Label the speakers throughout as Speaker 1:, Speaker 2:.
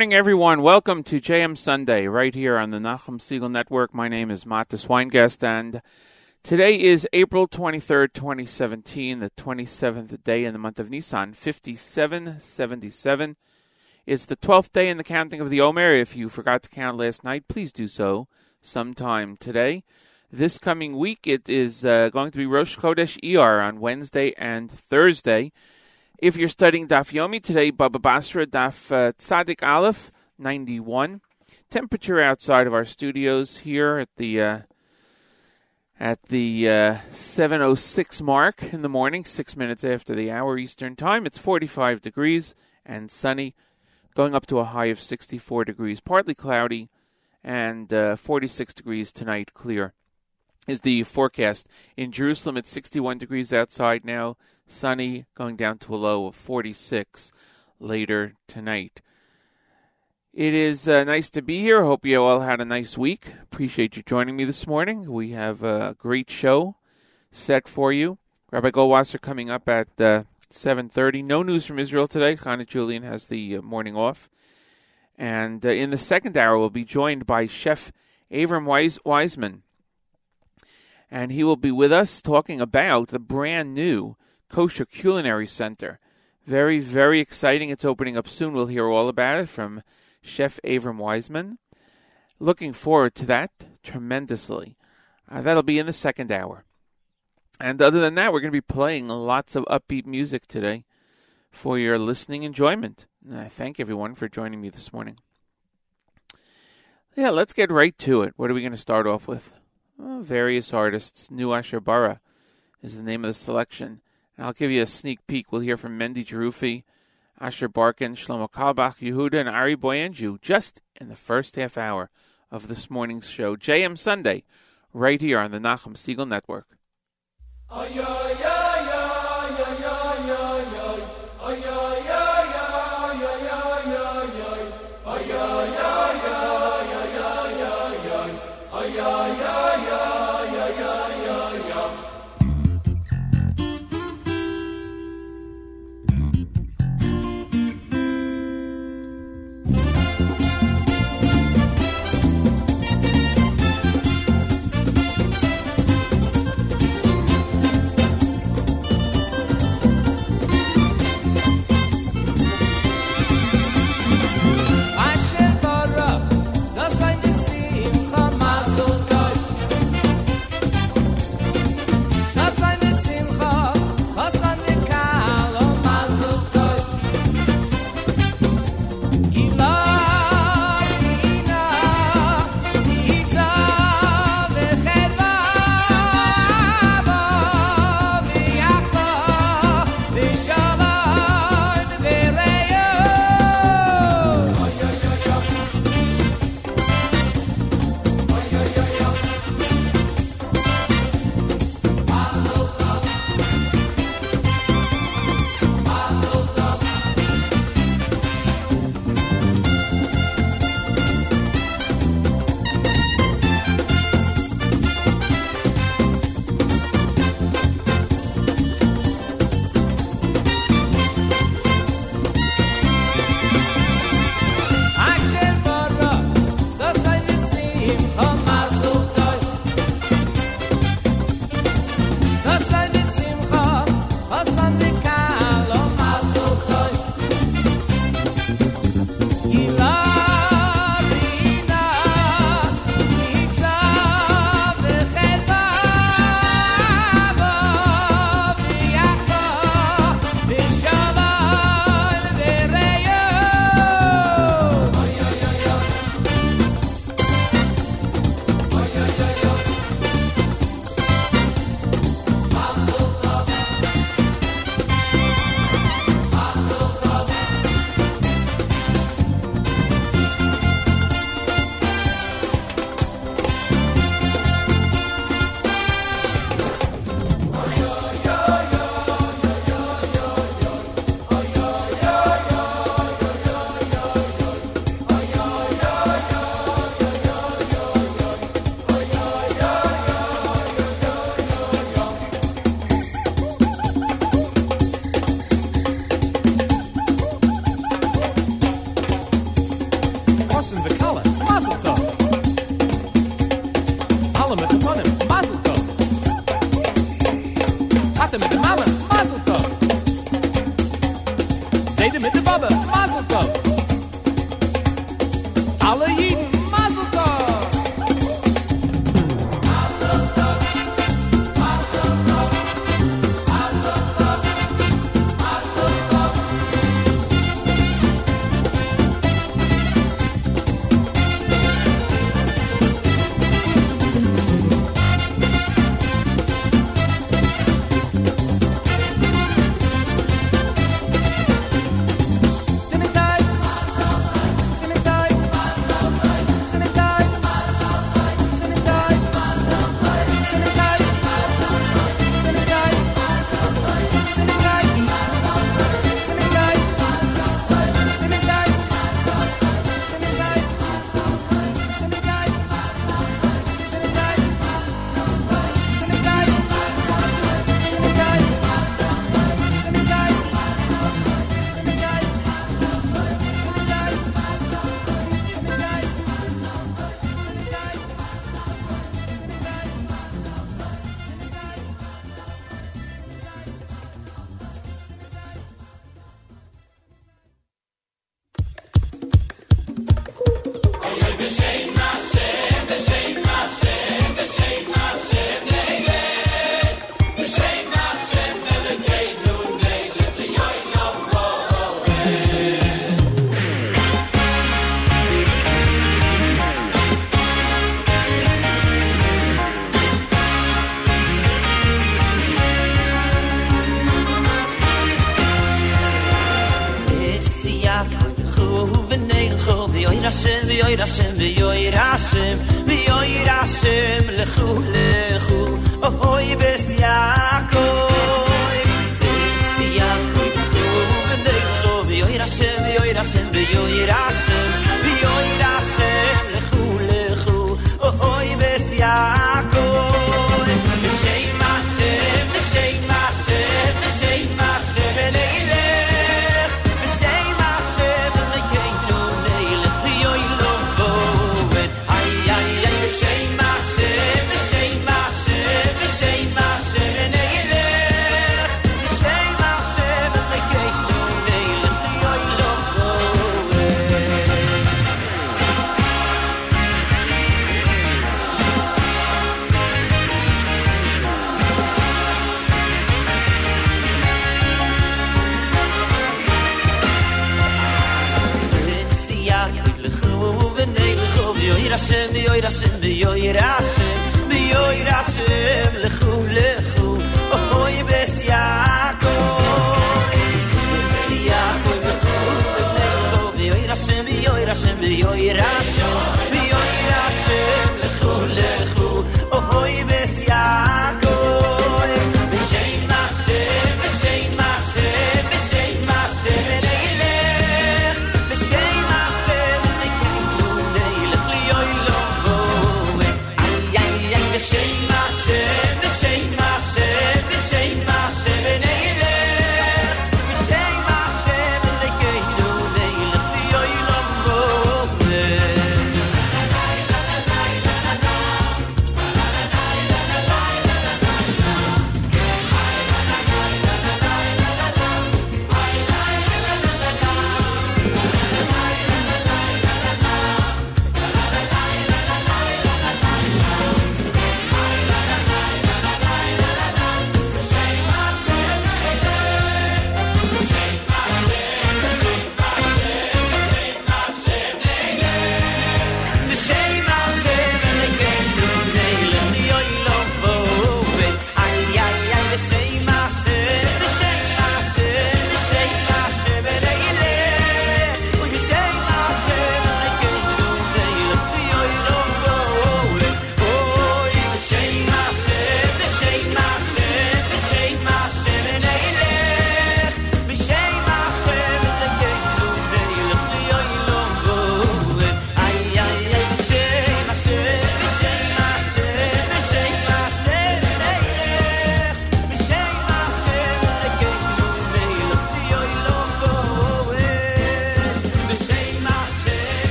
Speaker 1: Morning, everyone. Welcome to JM Sunday, right here on the Nachum Segal Network. My name is Matis Weingast, and today is April 23rd, 2017, the 27th day in the month of Nisan, 5777. It's the 12th day in the counting of the Omer. If you forgot to count last night, please do so sometime today. This coming week, it is uh, going to be Rosh Chodesh Iyar on Wednesday and Thursday. If you're studying Daf Yomi today, Baba Basra, Daf uh, Tzadik Aleph, 91. Temperature outside of our studios here at the uh, at the uh, 7:06 mark in the morning, six minutes after the hour Eastern Time. It's 45 degrees and sunny, going up to a high of 64 degrees, partly cloudy, and uh, 46 degrees tonight, clear. Is the forecast in Jerusalem? It's 61 degrees outside now sunny, going down to a low of 46 later tonight. It is uh, nice to be here. Hope you all had a nice week. Appreciate you joining me this morning. We have a great show set for you. Rabbi Goldwasser coming up at uh, 7.30. No news from Israel today. Chana Julian has the uh, morning off. And uh, in the second hour, we'll be joined by Chef Avram Weis- Wiseman. And he will be with us talking about the brand new Kosher Culinary Center. Very, very exciting. It's opening up soon. We'll hear all about it from Chef Avram Wiseman. Looking forward to that tremendously. Uh, that'll be in the second hour. And other than that, we're going to be playing lots of upbeat music today for your listening enjoyment. And I thank everyone for joining me this morning. Yeah, let's get right to it. What are we going to start off with? Various artists. New Asher is the name of the selection. I'll give you a sneak peek. We'll hear from Mendy Jerufi, Asher Barkin, Shlomo Kalbach, Yehuda, and Ari Boiangiu just in the first half hour of this morning's show, JM Sunday, right here on the Nachum Segal Network. Oh, yeah, yeah,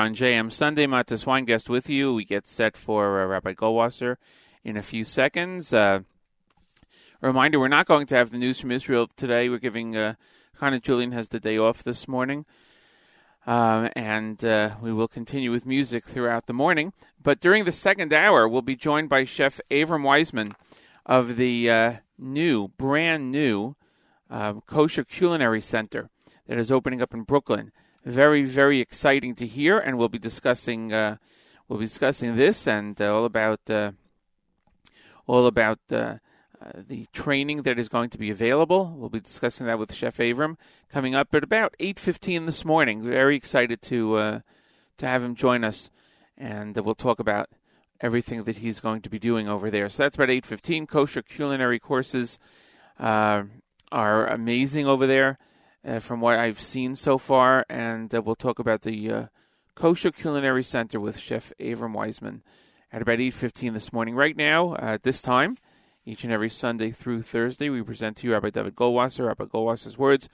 Speaker 1: on JM Sunday. Matis Weingast with you. We get set for uh, Rabbi Goldwasser in a few seconds. Uh, reminder, we're not going to have the news from Israel today. We're giving, uh, Hannah Julian has the day off this morning. Um, and uh, we will continue with music throughout the morning. But during the second hour, we'll be joined by Chef Avram Weisman of the uh, new, brand new uh, Kosher Culinary Center that is opening up in Brooklyn. Very, very exciting to hear, and we'll be discussing uh, we'll be discussing this and uh, all about uh, all about uh, uh, the training that is going to be available. We'll be discussing that with Chef Avram coming up at about eight fifteen this morning. Very excited to uh, to have him join us, and we'll talk about everything that he's going to be doing over there. So that's about eight fifteen. Kosher culinary courses uh, are amazing over there, uh, from what I've seen so far, and uh, we'll talk about the uh, Kosher Culinary Center with Chef Avram Weisman at about eight fifteen this morning. Right now, uh, at this time, each and every Sunday through Thursday, we present to you Rabbi David Goldwasser. Rabbi Goldwasser's words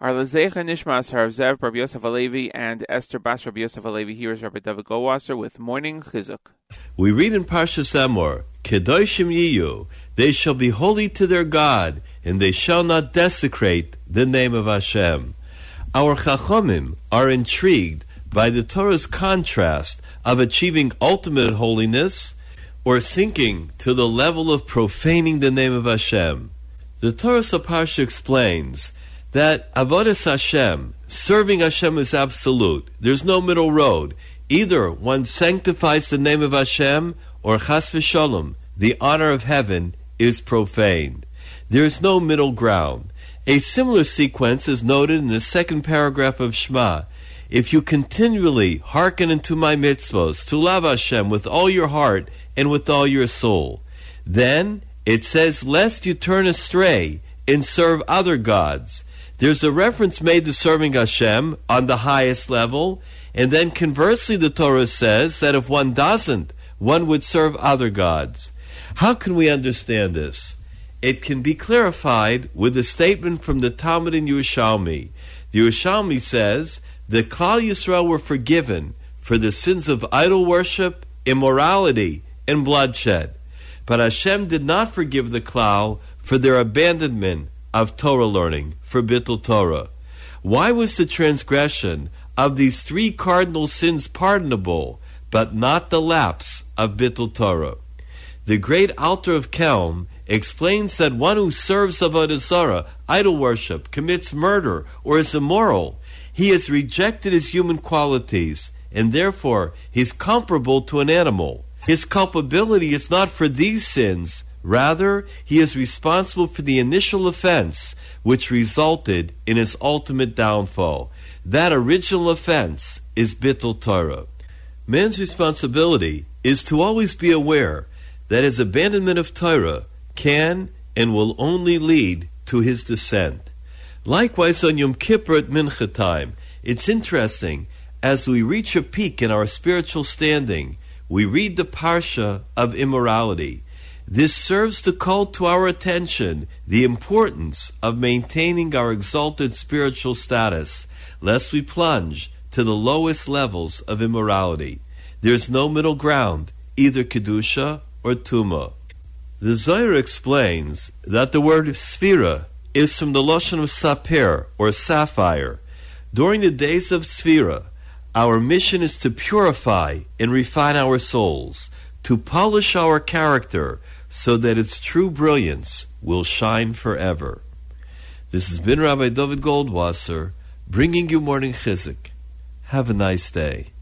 Speaker 1: are Lezecha Nishmas Harav Zev Rabbi Yosef Alevi and Esther Bas Rabbi Yosef Alevi. Here is Rabbi David Goldwasser with Morning Chizuk.
Speaker 2: We read in Parshas Emor, Kedoshim Yiyu, they shall be holy to their God, and they shall not desecrate the name of Hashem. Our Chachomim are intrigued by the Torah's contrast of achieving ultimate holiness or sinking to the level of profaning the name of Hashem. The Torah Parsha explains that Avodas Hashem, serving Hashem is absolute. There's no middle road. Either one sanctifies the name of Hashem, or Chas v'Shalom, the honor of heaven, is profaned. There is no middle ground. A similar sequence is noted in the second paragraph of Shema. If you continually hearken unto my mitzvos, to love Hashem with all your heart and with all your soul, then it says, lest you turn astray and serve other gods. There's a reference made to serving Hashem on the highest level, and then conversely, the Torah says that if one doesn't, one would serve other gods. How can we understand this? It can be clarified with a statement from the Talmud in Yerushalmi. The Yerushalmi says the Klal Yisrael were forgiven for the sins of idol worship, immorality, and bloodshed. But Hashem did not forgive the Klal for their abandonment of Torah learning, for Bittul Torah. Why was the transgression of these three cardinal sins pardonable, but not the lapse of Bittul Torah? The great Alter of Kelm explains that one who serves Avodah idol worship, commits murder, or is immoral, he has rejected his human qualities, and therefore he is comparable to an animal. His culpability is not for these sins, rather, he is responsible for the initial offense which resulted in his ultimate downfall. That original offense is Bittul Torah. Man's responsibility is to always be aware that his abandonment of Torah can and will only lead to his descent. Likewise, on Yom Kippur at Mincha time, it's interesting as we reach a peak in our spiritual standing, we read the Parsha of immorality. This serves to call to our attention the importance of maintaining our exalted spiritual status, lest we plunge to the lowest levels of immorality. There's no middle ground, either Kedusha or Tuma. The Zohar explains that the word Sphira is from the Lashon of Sapir, or sapphire. During the days of Sphira, our mission is to purify and refine our souls, to polish our character so that its true brilliance will shine forever. This has been Rabbi David Goldwasser bringing you morning chizik. Have a nice day.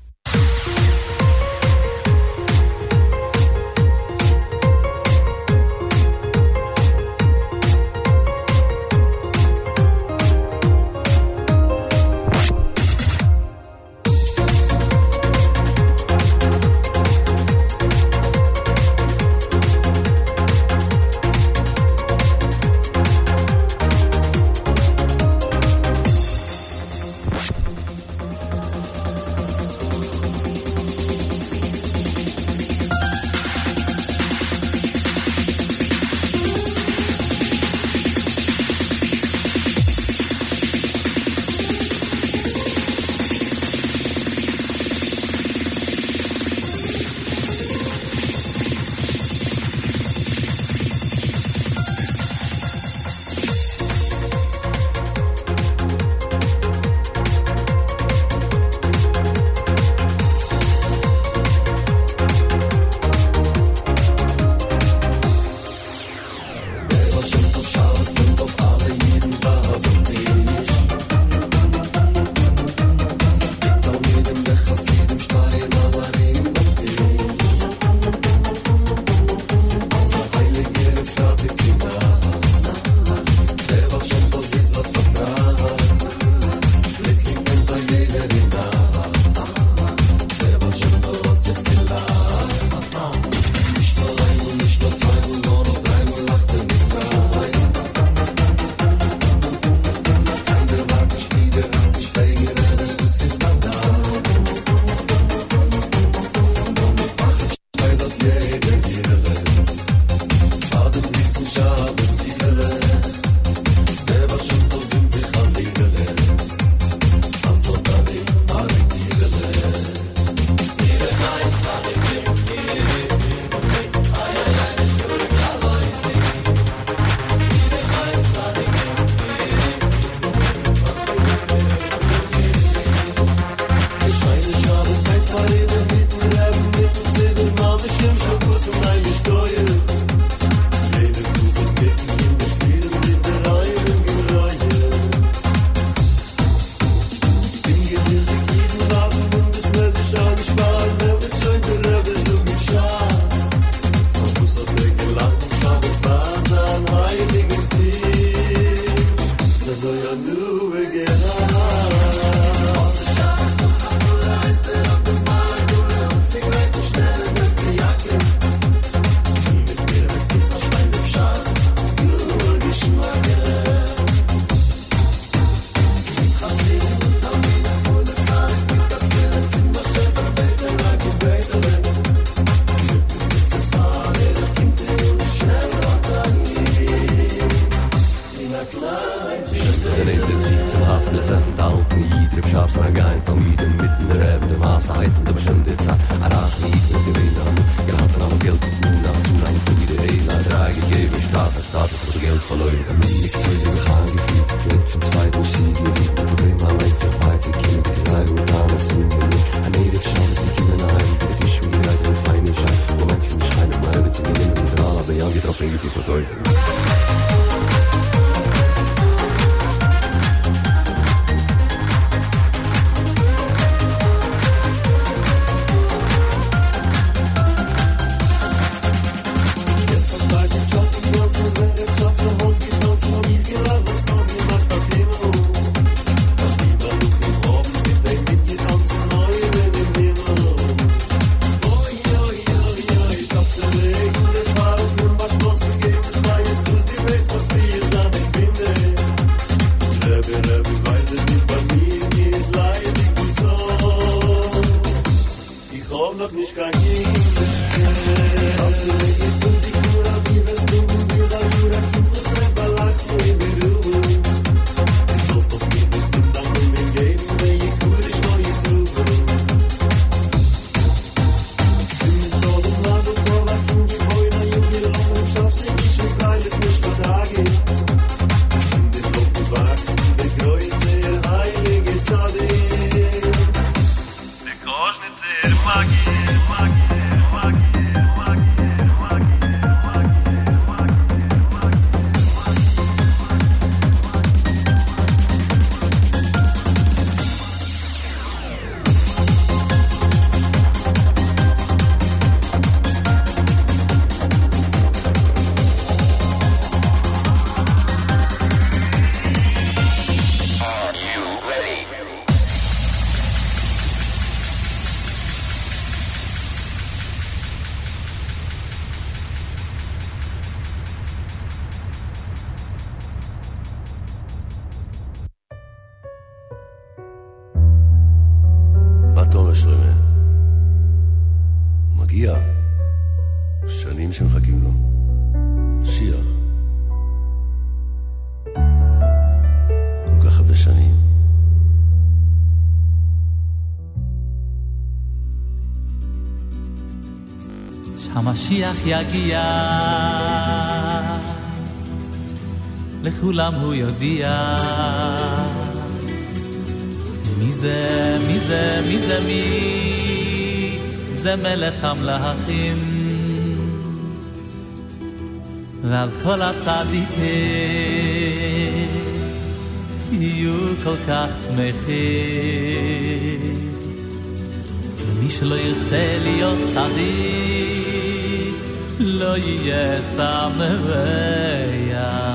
Speaker 3: שהמשיח יגיע, לכולם הוא יודיע. מי זה, מי זה, מי זה, מי? זה מלך המלאכים. ואז כל הצדיקים יהיו כל כך שמחים. ומי שלא ירצה להיות צדיק, לא יהיה סם ויה.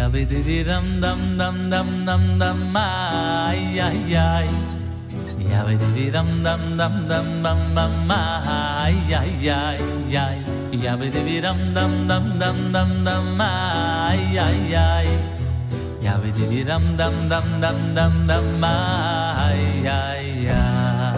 Speaker 3: Ya vidiram dam dam dam dam dam ay ay ay Ya vidiram dam dam dam dam dam ay ay ay ay Ya vidiram dam dam dam dam dam ay ay ay Ya vidiram dam dam dam dam dam ay ay ay.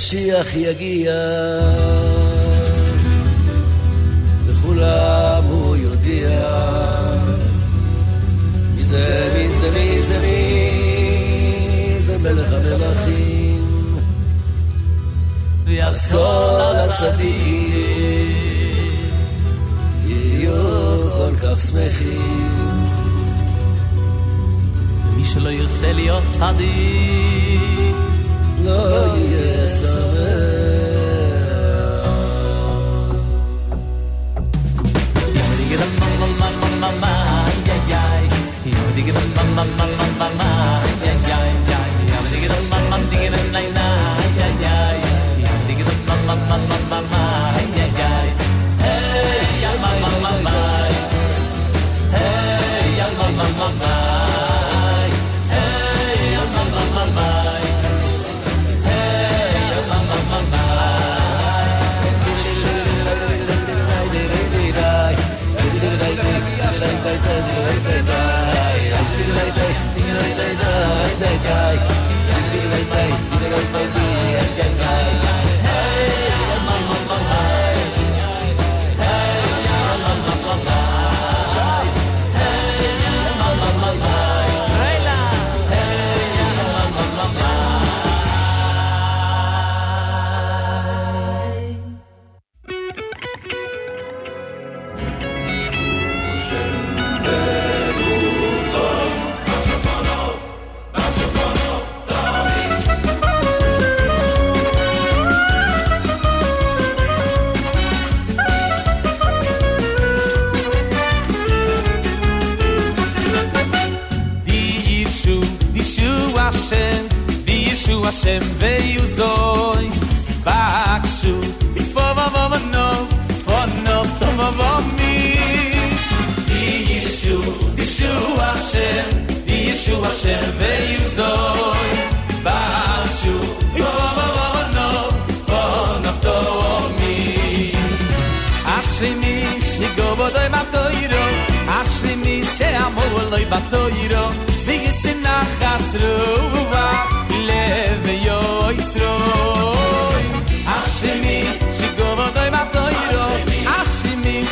Speaker 4: כשהמשיח יגיע, לכולם הוא יודיע. מי זה, מי זה, מי זה, מי זה מלך המלכים. אז כל הצדיקים יהיו
Speaker 5: שמחים
Speaker 6: מי שלא ירצה להיות צדיק
Speaker 3: my, my, my, my.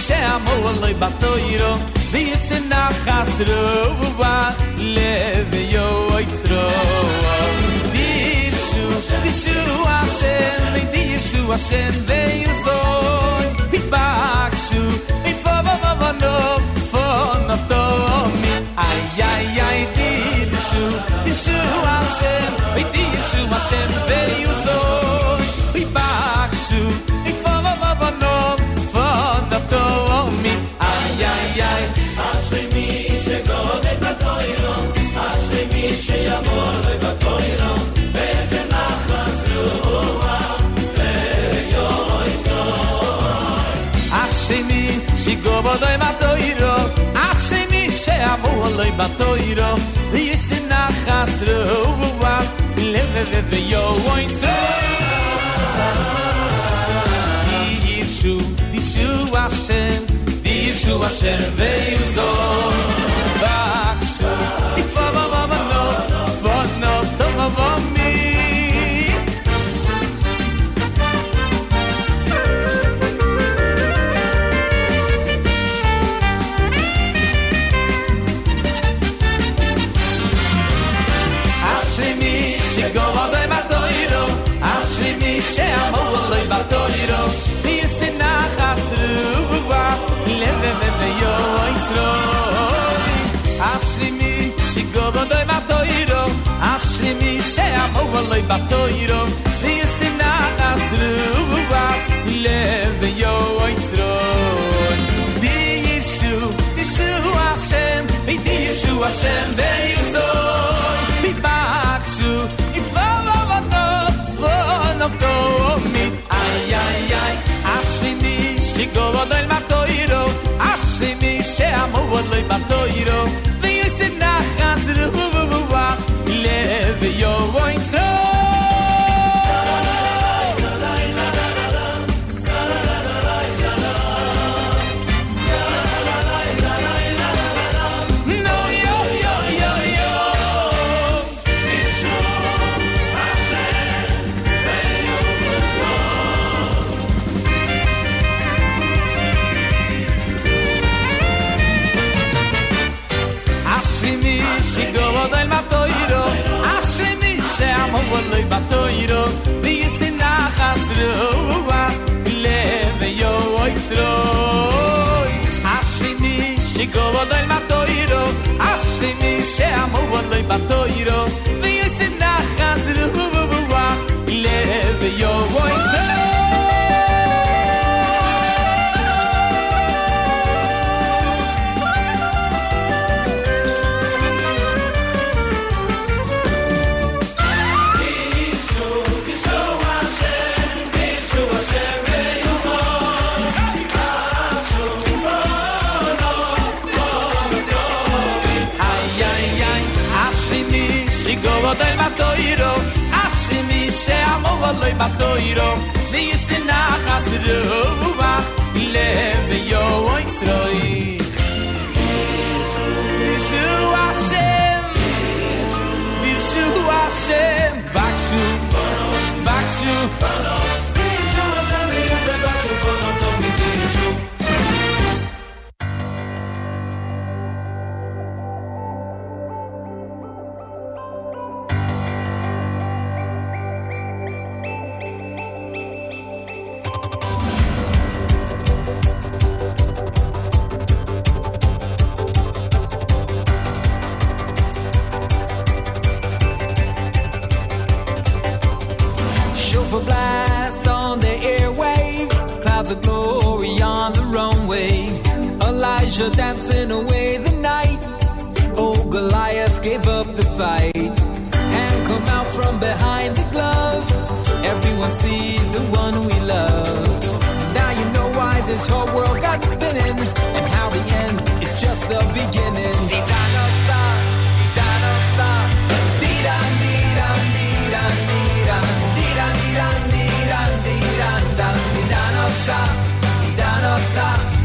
Speaker 3: שאמור amol בתוירו ויש vi sinda khastro va lev yo השם vi shu ויוזוי shu a sen פון di shu a sen ve yo השם vi השם ויוזוי התבקשו איפה ובבנו no shu shu a sen di shu a sen no sheyamoroi batoiro Veze nachas ruah Ashemi shigobodoy matoiro. Ashemi she'amoloi batoiro Yisim nachas ruah Leveve yo Yishu, Yishu Hashem Yishu Hashem ve'yuzo Bakshu she a mobile loy batoyro di se na khasru va yo isro asli mi she do doy batoyro asli mi she a mobile loy batoyro di se na khasru yo isro di yeshu di shu ashem di yeshu ashem ve yo Vonotomi Ay, ay, ay. Ashemi shigobodoy matoiro Ashemi she'amoloi batoiro Yisim loy batoyro di yese nachas rova leve yo oysro ashi mi shigovo del batoyro ashi mi she amovo loy batoyro loy yo Hashem Bishu Hashem Bakshu Bakshu
Speaker 4: Asher dancing away the night. Oh, Goliath gave up the fight. Hand come out from behind the glove. Everyone sees the one we love. Now you know why this whole world got spinning, and how the end is just the beginning.
Speaker 6: Stop.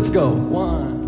Speaker 4: Let's go. One,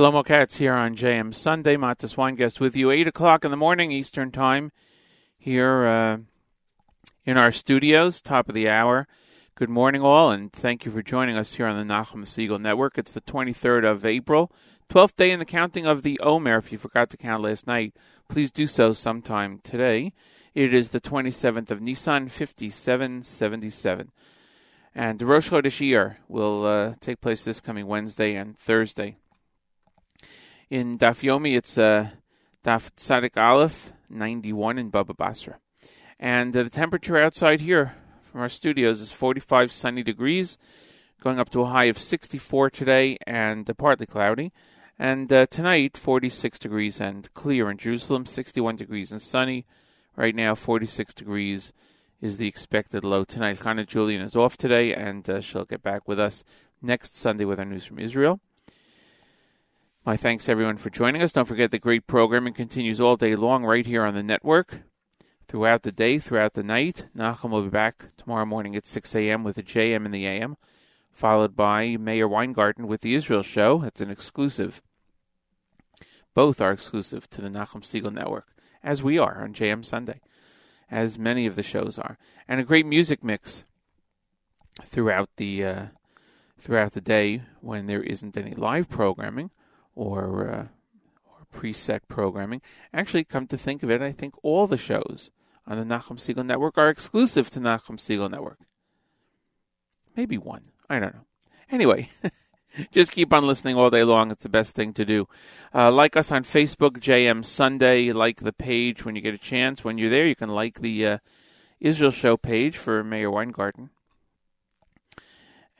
Speaker 1: Shlomo Katz here on JM Sunday. Matis Weingast with you, 8 o'clock in the morning Eastern Time here uh, in our studios, top of the hour. Good morning, all, and thank you for joining us here on the Nachum Segal Network. It's the 23rd of April, 12th day in the counting of the Omer. If you forgot to count last night, please do so sometime today. It is the 27th of Nisan, 5777. And the Rosh Chodesh Iyar will uh, take place this coming Wednesday and Thursday. In Daf Yomi, it's uh, Daf Tzadik Aleph, 91 in Baba Basra. And uh, the temperature outside here from our studios is 45 sunny degrees, going up to a high of 64 today and uh, partly cloudy. And uh, tonight, 46 degrees and clear in Jerusalem, 61 degrees and sunny. Right now, 46 degrees is the expected low tonight. Hannah Julian is off today, and uh, she'll get back with us next Sunday with our news from Israel. My thanks everyone for joining us. Don't forget the great programming continues all day long right here on the network. Throughout the day, throughout the night. Nachum will be back tomorrow morning at 6 a.m. with the JM in the AM, followed by Mayor Weingarten with the Israel Show. That's an exclusive. Both are exclusive to the Nachum Segal Network, as we are on JM Sunday, as many of the shows are. And a great music mix throughout the uh, throughout the day when there isn't any live programming or uh, or preset programming. Actually, come to think of it, I think all the shows on the Nachum Segal Network are exclusive to Nachum Segal Network. Maybe one. I don't know. Anyway, just keep on listening all day long. It's the best thing to do. Uh, like us on Facebook, JM Sunday. Like the page when you get a chance. When you're there, you can like the uh, Israel Show page for Mayor Weingarten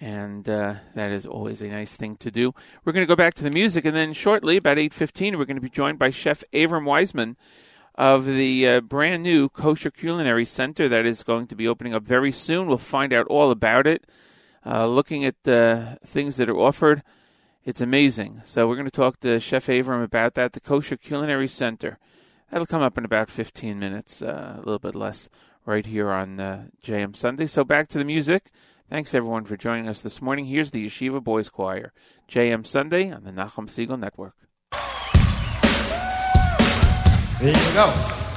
Speaker 1: and uh, that is always a nice thing to do. We're going to go back to the music, and then shortly, about eight fifteen, we're going to be joined by Chef Avram Wiseman of the uh, brand new Kosher Culinary Center that is going to be opening up very soon. We'll find out all about it. Uh, looking at the things that are offered, it's amazing. So we're going to talk to Chef Avram about that. The Kosher Culinary Center. That'll come up in about 15 minutes, uh, a little bit less, right here on uh, JM Sunday. So back to the music. Thanks everyone for joining us this morning. Here's the Yeshiva Boys Choir, JM Sunday on the Nachum Segal Network.
Speaker 7: There you go.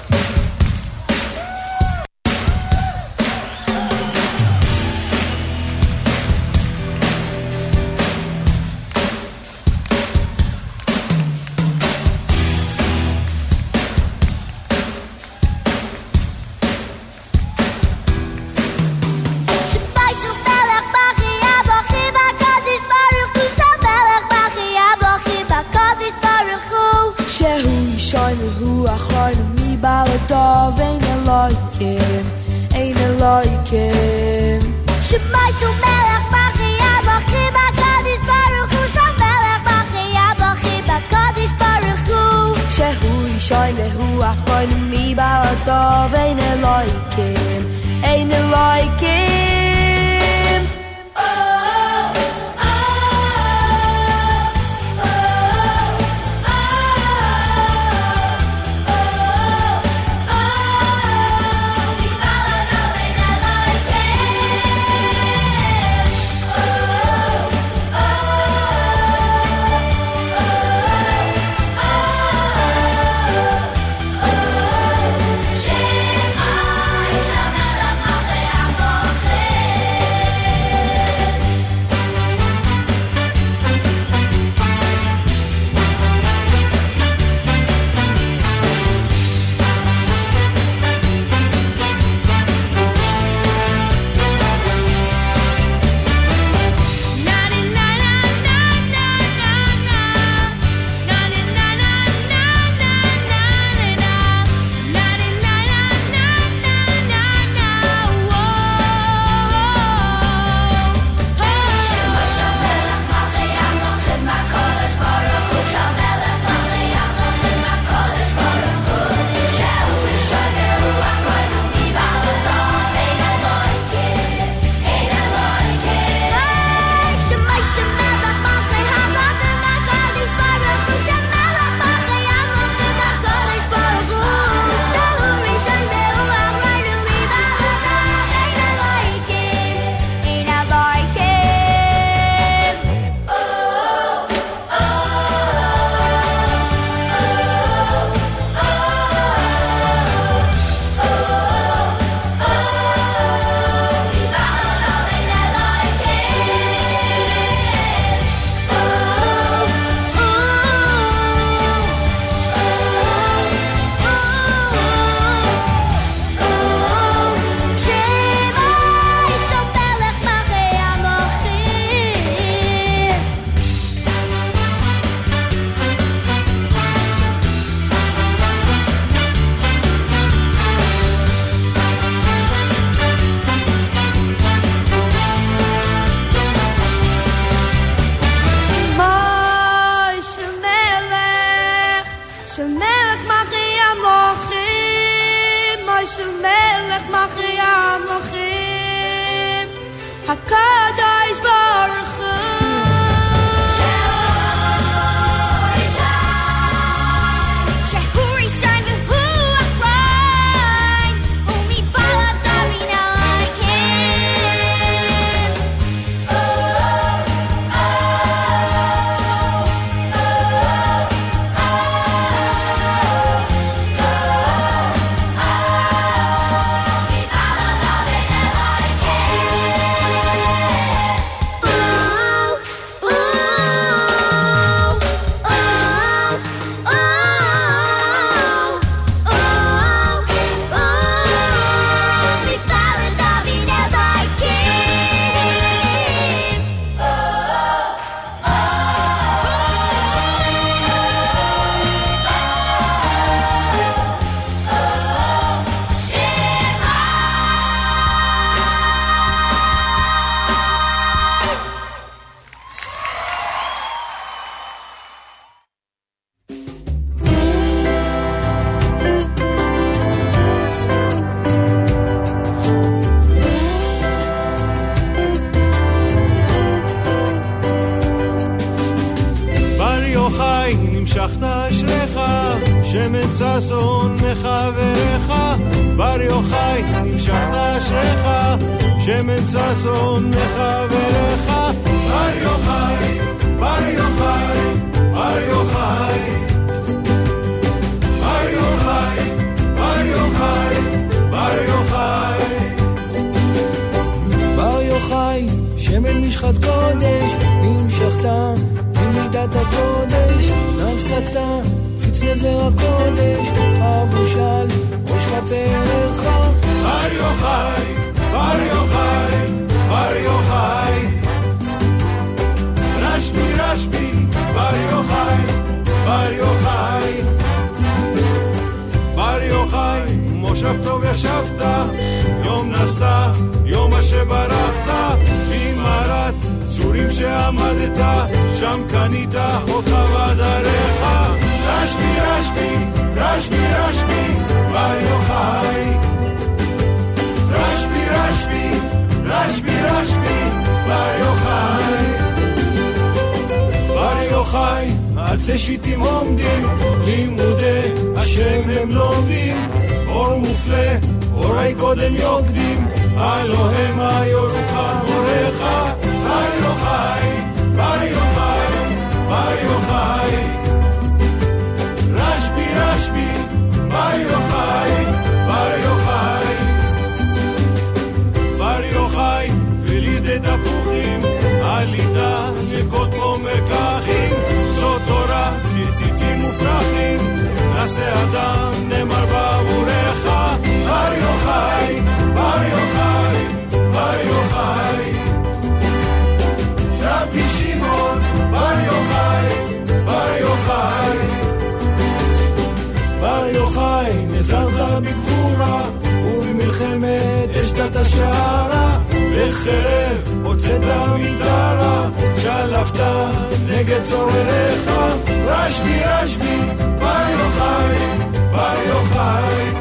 Speaker 8: Mi baladov ein eloikim ein eloikim Shemai shel melech bachi abachi bakadish baruch hu shel melech bachi abachi bakadish baruch hu. Shehu yishoin lehu achroin mi baladov ein eloikim
Speaker 9: ששון מחבריך. בר יוחאי נמשכת אשריך, שמן ששון מחבריך. בר יוחאי, בר יוחאי, בר יוחאי. בר יוחאי, בר יוחאי, בר יוחאי.
Speaker 4: בר יוחאי, שמן משחת קודש, נמשכת ממידת הקודש, נשאת נזר הקודש, חבושל ראש כפיך.
Speaker 9: בר יוחאי, בר יוחאי, בר יוחאי. רשב"י, רשב"י, בר יוחאי, בר יוחאי. בר יוחאי, מושב טוב ישבת, יום נסת, יום אשר ברחת, במערת צורים שעמדת, שם קנית אותך בדרך. רשב"י, רשב"י, רשב"י, רשב"י, בר יוחאי. רשב"י, רשב"י, רשב"י, רשב"י, בר יוחאי. בר יוחאי, עצי שיטים עומדים, לימודי השם הם לומדים. אור מופלא, אורי קודם יוקדים, הלא המה יורוך מורך. בר יוחאי, בר יוחאי, בר יוחאי. רשב"י, רשב"י, בר יוחאי, בר יוחאי. בר יוחאי, ולידי תפוחים, עליתה לקוד פה מרקחים, זו תורה כציצים מופרחים, נעשה אדם נאמר בעבורך. בר יוחאי, בר יוחאי, בר יוחאי. רבי שמעון, בר יוחאי, בר יוחאי. נזרת בגבורה, ובמלחמת אשת השערה, בחרב הוצאת מטרה, שלפת נגד צורריך. רשב"י, רשב"י, בר יוחאי, בר יוחאי.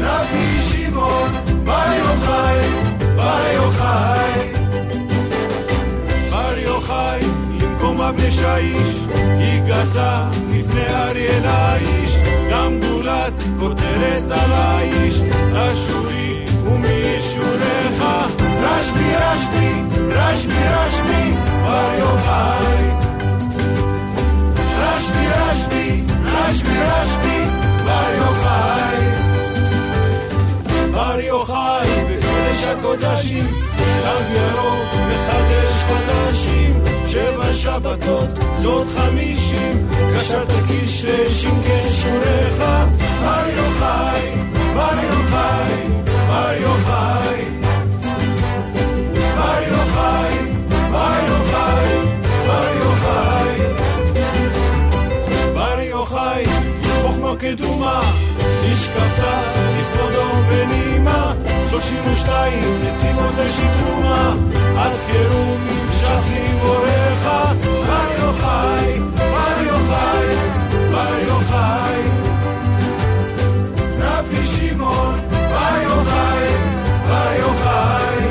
Speaker 9: רבי שמעון, בר יוחאי, בר יוחאי. בר יוחאי, למקום אבני שיש, הגעת לפני אריאל האיש, גם גדולת כותרת על האיש, אשורי ומישורך. רשב"י, רשב"י, רשב"י, רשב"י, בר יוחאי. רשב"י, רשב"י, רשב"י, רשב"י, בר יוחאי. בר יוחאי, בקודש הקודשים, תו ירוק מחדש חדשים, שבע שבתות, זאת חמישים, קשרת קיש לשמקי שוריך, בר יוחאי, בר יוחאי, בר יוחאי. בר יוחאי, בר יוחאי, בר יוחאי. בר יוחאי, חוכמה קדומה, נשקפת לכבודו בנימה, 32 נתיבות לשטרומה, אל תקראו ממשך גיבוריך, בר יוחאי, בר יוחאי, בר יוחאי. רבי שמעון, בר יוחאי, בר יוחאי.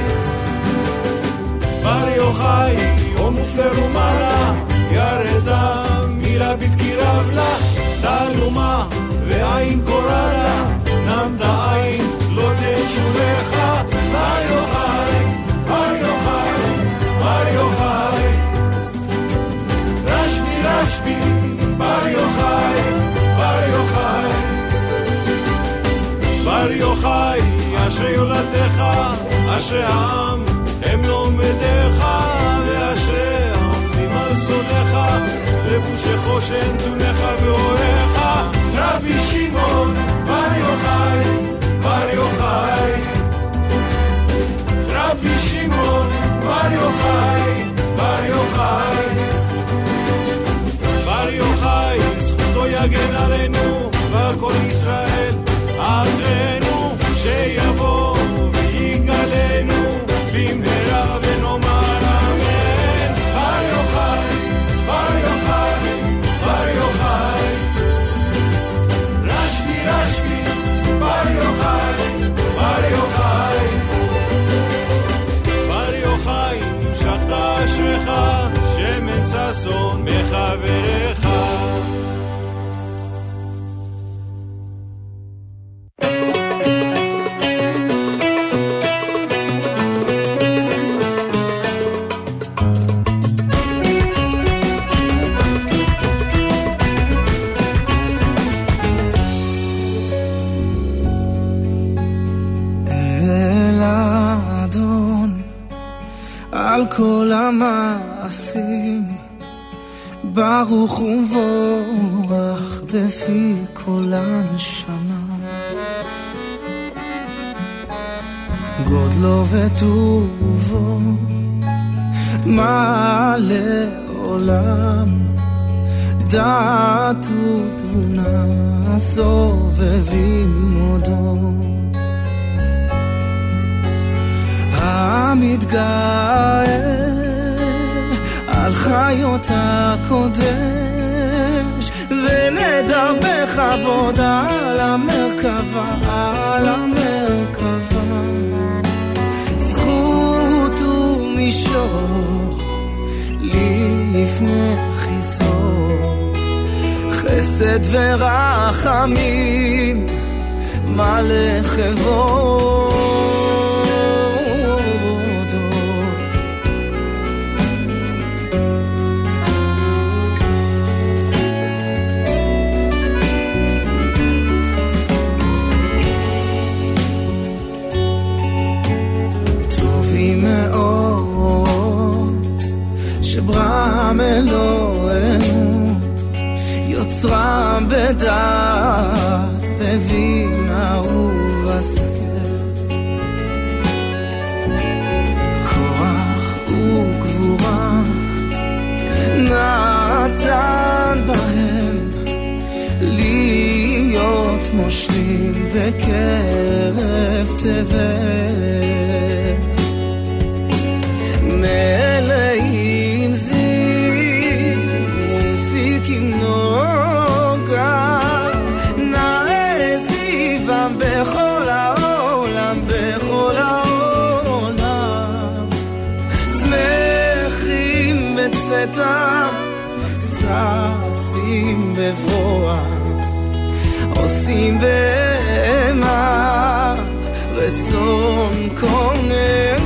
Speaker 9: בר יוחאי, הומוס לרומנה, ירדה מילה בתקירב לה, תלומה ועין קורלה, נמדה עין רשב"י רשב"י, בר יוחאי, בר יוחאי. בר יוחאי, אשרי יולדתך, אשרי העם, הם לומדיך, ואשרי העומדים על סודיך, לבושי חושן תונך ואורך, רבי שמעון, בר יוחאי, בר יוחאי. רבי שמעון, בר יוחאי, בר יוחאי. יגן עלינו ועל כל ישראל, עדנו שיבוא ויגאלנו במהרה ונאמר אמן. בר יוחאי, בר יוחאי, בר יוחאי. רשב"י, רשב"י, בר יוחאי, בר יוחאי. בר יוחאי, המשכת אשריך, שמן ששון מחבריך.
Speaker 10: כל המעשים ברוך ומבורך בפי כל הנשמה. גודלו וטובו מעלה עולם דעת ותבונה סובבים עודו המתגאה על חיות הקודש ונדר בכבוד על המרכבה, על המרכבה. זכות ומישור לפני חיזור חסד ורחמים מלא כבודו יוצרם בדעת בבינה ובשכל כוח וגבורה נתן בהם להיות מושלים בקרב תבל בצאתם ששים בבואם עושים בהמה רצון קונן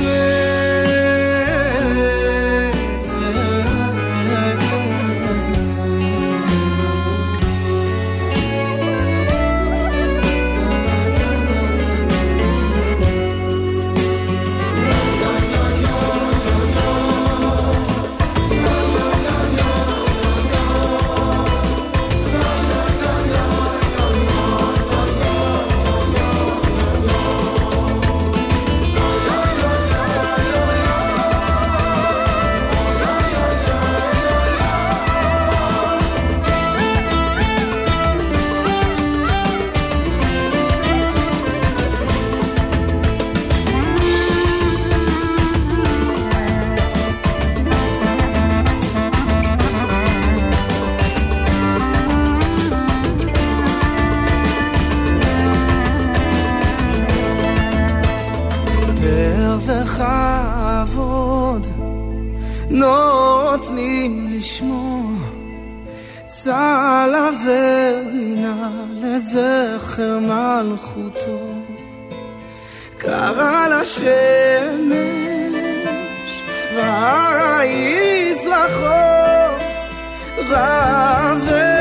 Speaker 10: צהלה ורינה לזכר מלכותו. קרא לשמש ויזרחו רב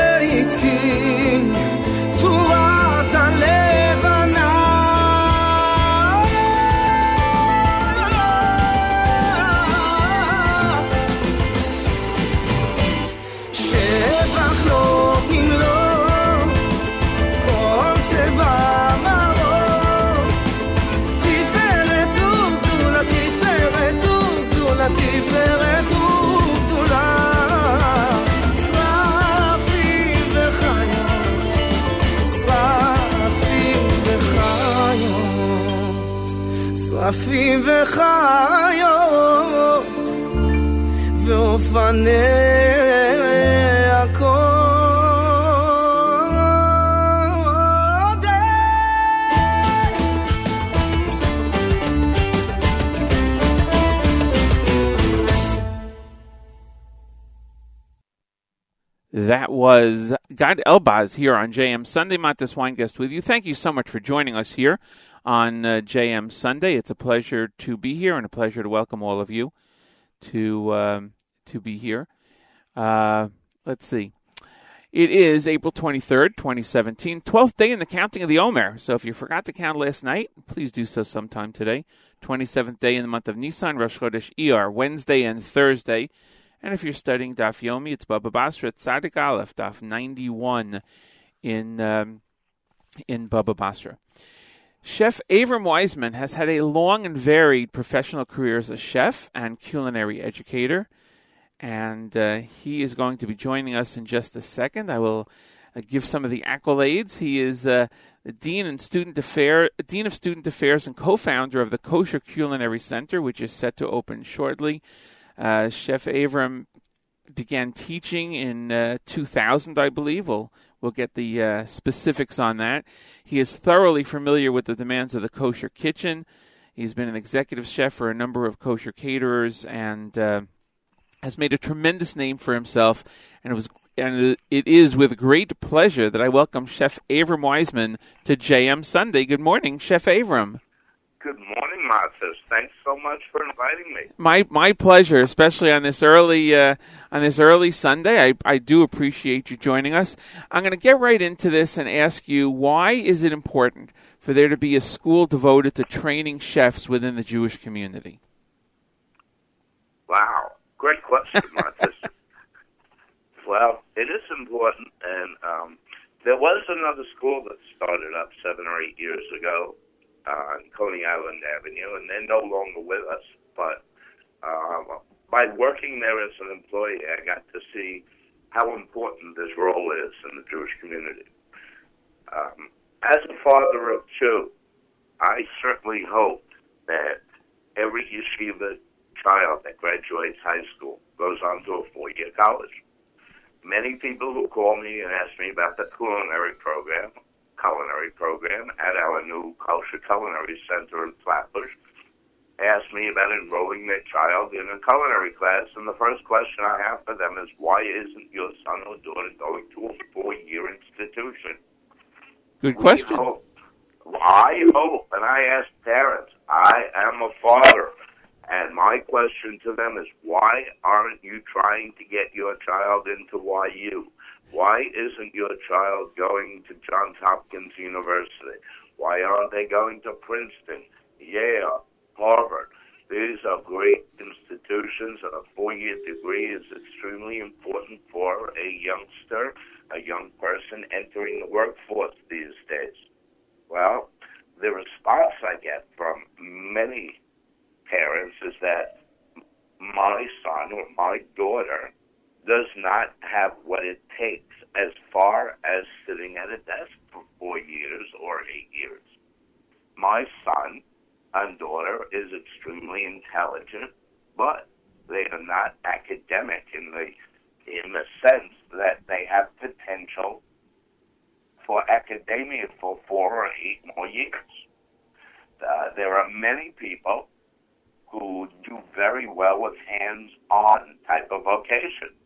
Speaker 10: וחיות
Speaker 1: That was Gad Elbaz here on JM Sunday. Weingast with you. Thank you so much for joining us here on uh, JM Sunday. It's a pleasure to be here and a pleasure to welcome all of you to um, to be here. Uh, let's see. It is April 23rd, 2017, 12th day in the counting of the Omer. So if you forgot to count last night, please do so sometime today. 27th day in the month of Nisan, Rosh Chodesh Iyar, Wednesday and Thursday. And if you're studying Daf Yomi, it's Baba Basra Tzadik Aleph, Daf 91 in, um, in Baba Basra. Chef Avram Wiseman has had a long and varied professional career as a chef and culinary educator, and uh, he is going to be joining us in just a second. I will uh, give some of the accolades. He is uh, the dean and student affair, dean of student affairs, and co-founder of the Kosher Culinary Center, which is set to open shortly. Uh, Chef Avram began teaching in uh, 2000, I believe. We'll we'll get the uh, specifics on that. He is thoroughly familiar with the demands of the kosher kitchen. He's been an executive chef for a number of kosher caterers and uh, has made a tremendous name for himself. And it was and it is with great pleasure that I welcome Chef Avram Wiseman to JM Sunday. Good morning, Chef Avram.
Speaker 11: Good morning, Marcus. Thanks so much for inviting me.
Speaker 1: My my pleasure, especially on this early uh, on this early Sunday. I I do appreciate you joining us. I'm going to get right into this and ask you why is it important for there to be a school devoted to training chefs within the Jewish community?
Speaker 11: Wow, great question, Marcus. well, it is important, and um, there was another school that started up seven or eight years ago on Coney Island Avenue, and they're no longer with us. But uh, by working there as an employee, I got to see how important this role is in the Jewish community. Um, as a father of two, I certainly hope that every yeshiva child that graduates high school goes on to a four-year college. Many people who call me and ask me about the culinary program culinary program at our new Kosher Culinary Center in Flatbush asked me about enrolling their child in a culinary class, and the first question I have for them is, why isn't your son or daughter going to a four-year institution?
Speaker 1: Good question.
Speaker 11: Hope, I hope, and I ask parents, I am a father, and my question to them is, why aren't you trying to get your child into YU? Why isn't your child going to Johns Hopkins University? Why aren't they going to Princeton, Yale, Harvard? These are great institutions, and a four-year degree is extremely important for a youngster, a young person entering the workforce these days. Well, the response I get from many parents is that my son or my daughter does not have what it takes as far as sitting at a desk for four years or eight years. My son and daughter is extremely intelligent, but they are not academic in the in the sense that they have potential for academia for four or eight more years. Uh, there are many people who do very well with hands-on type of vocations.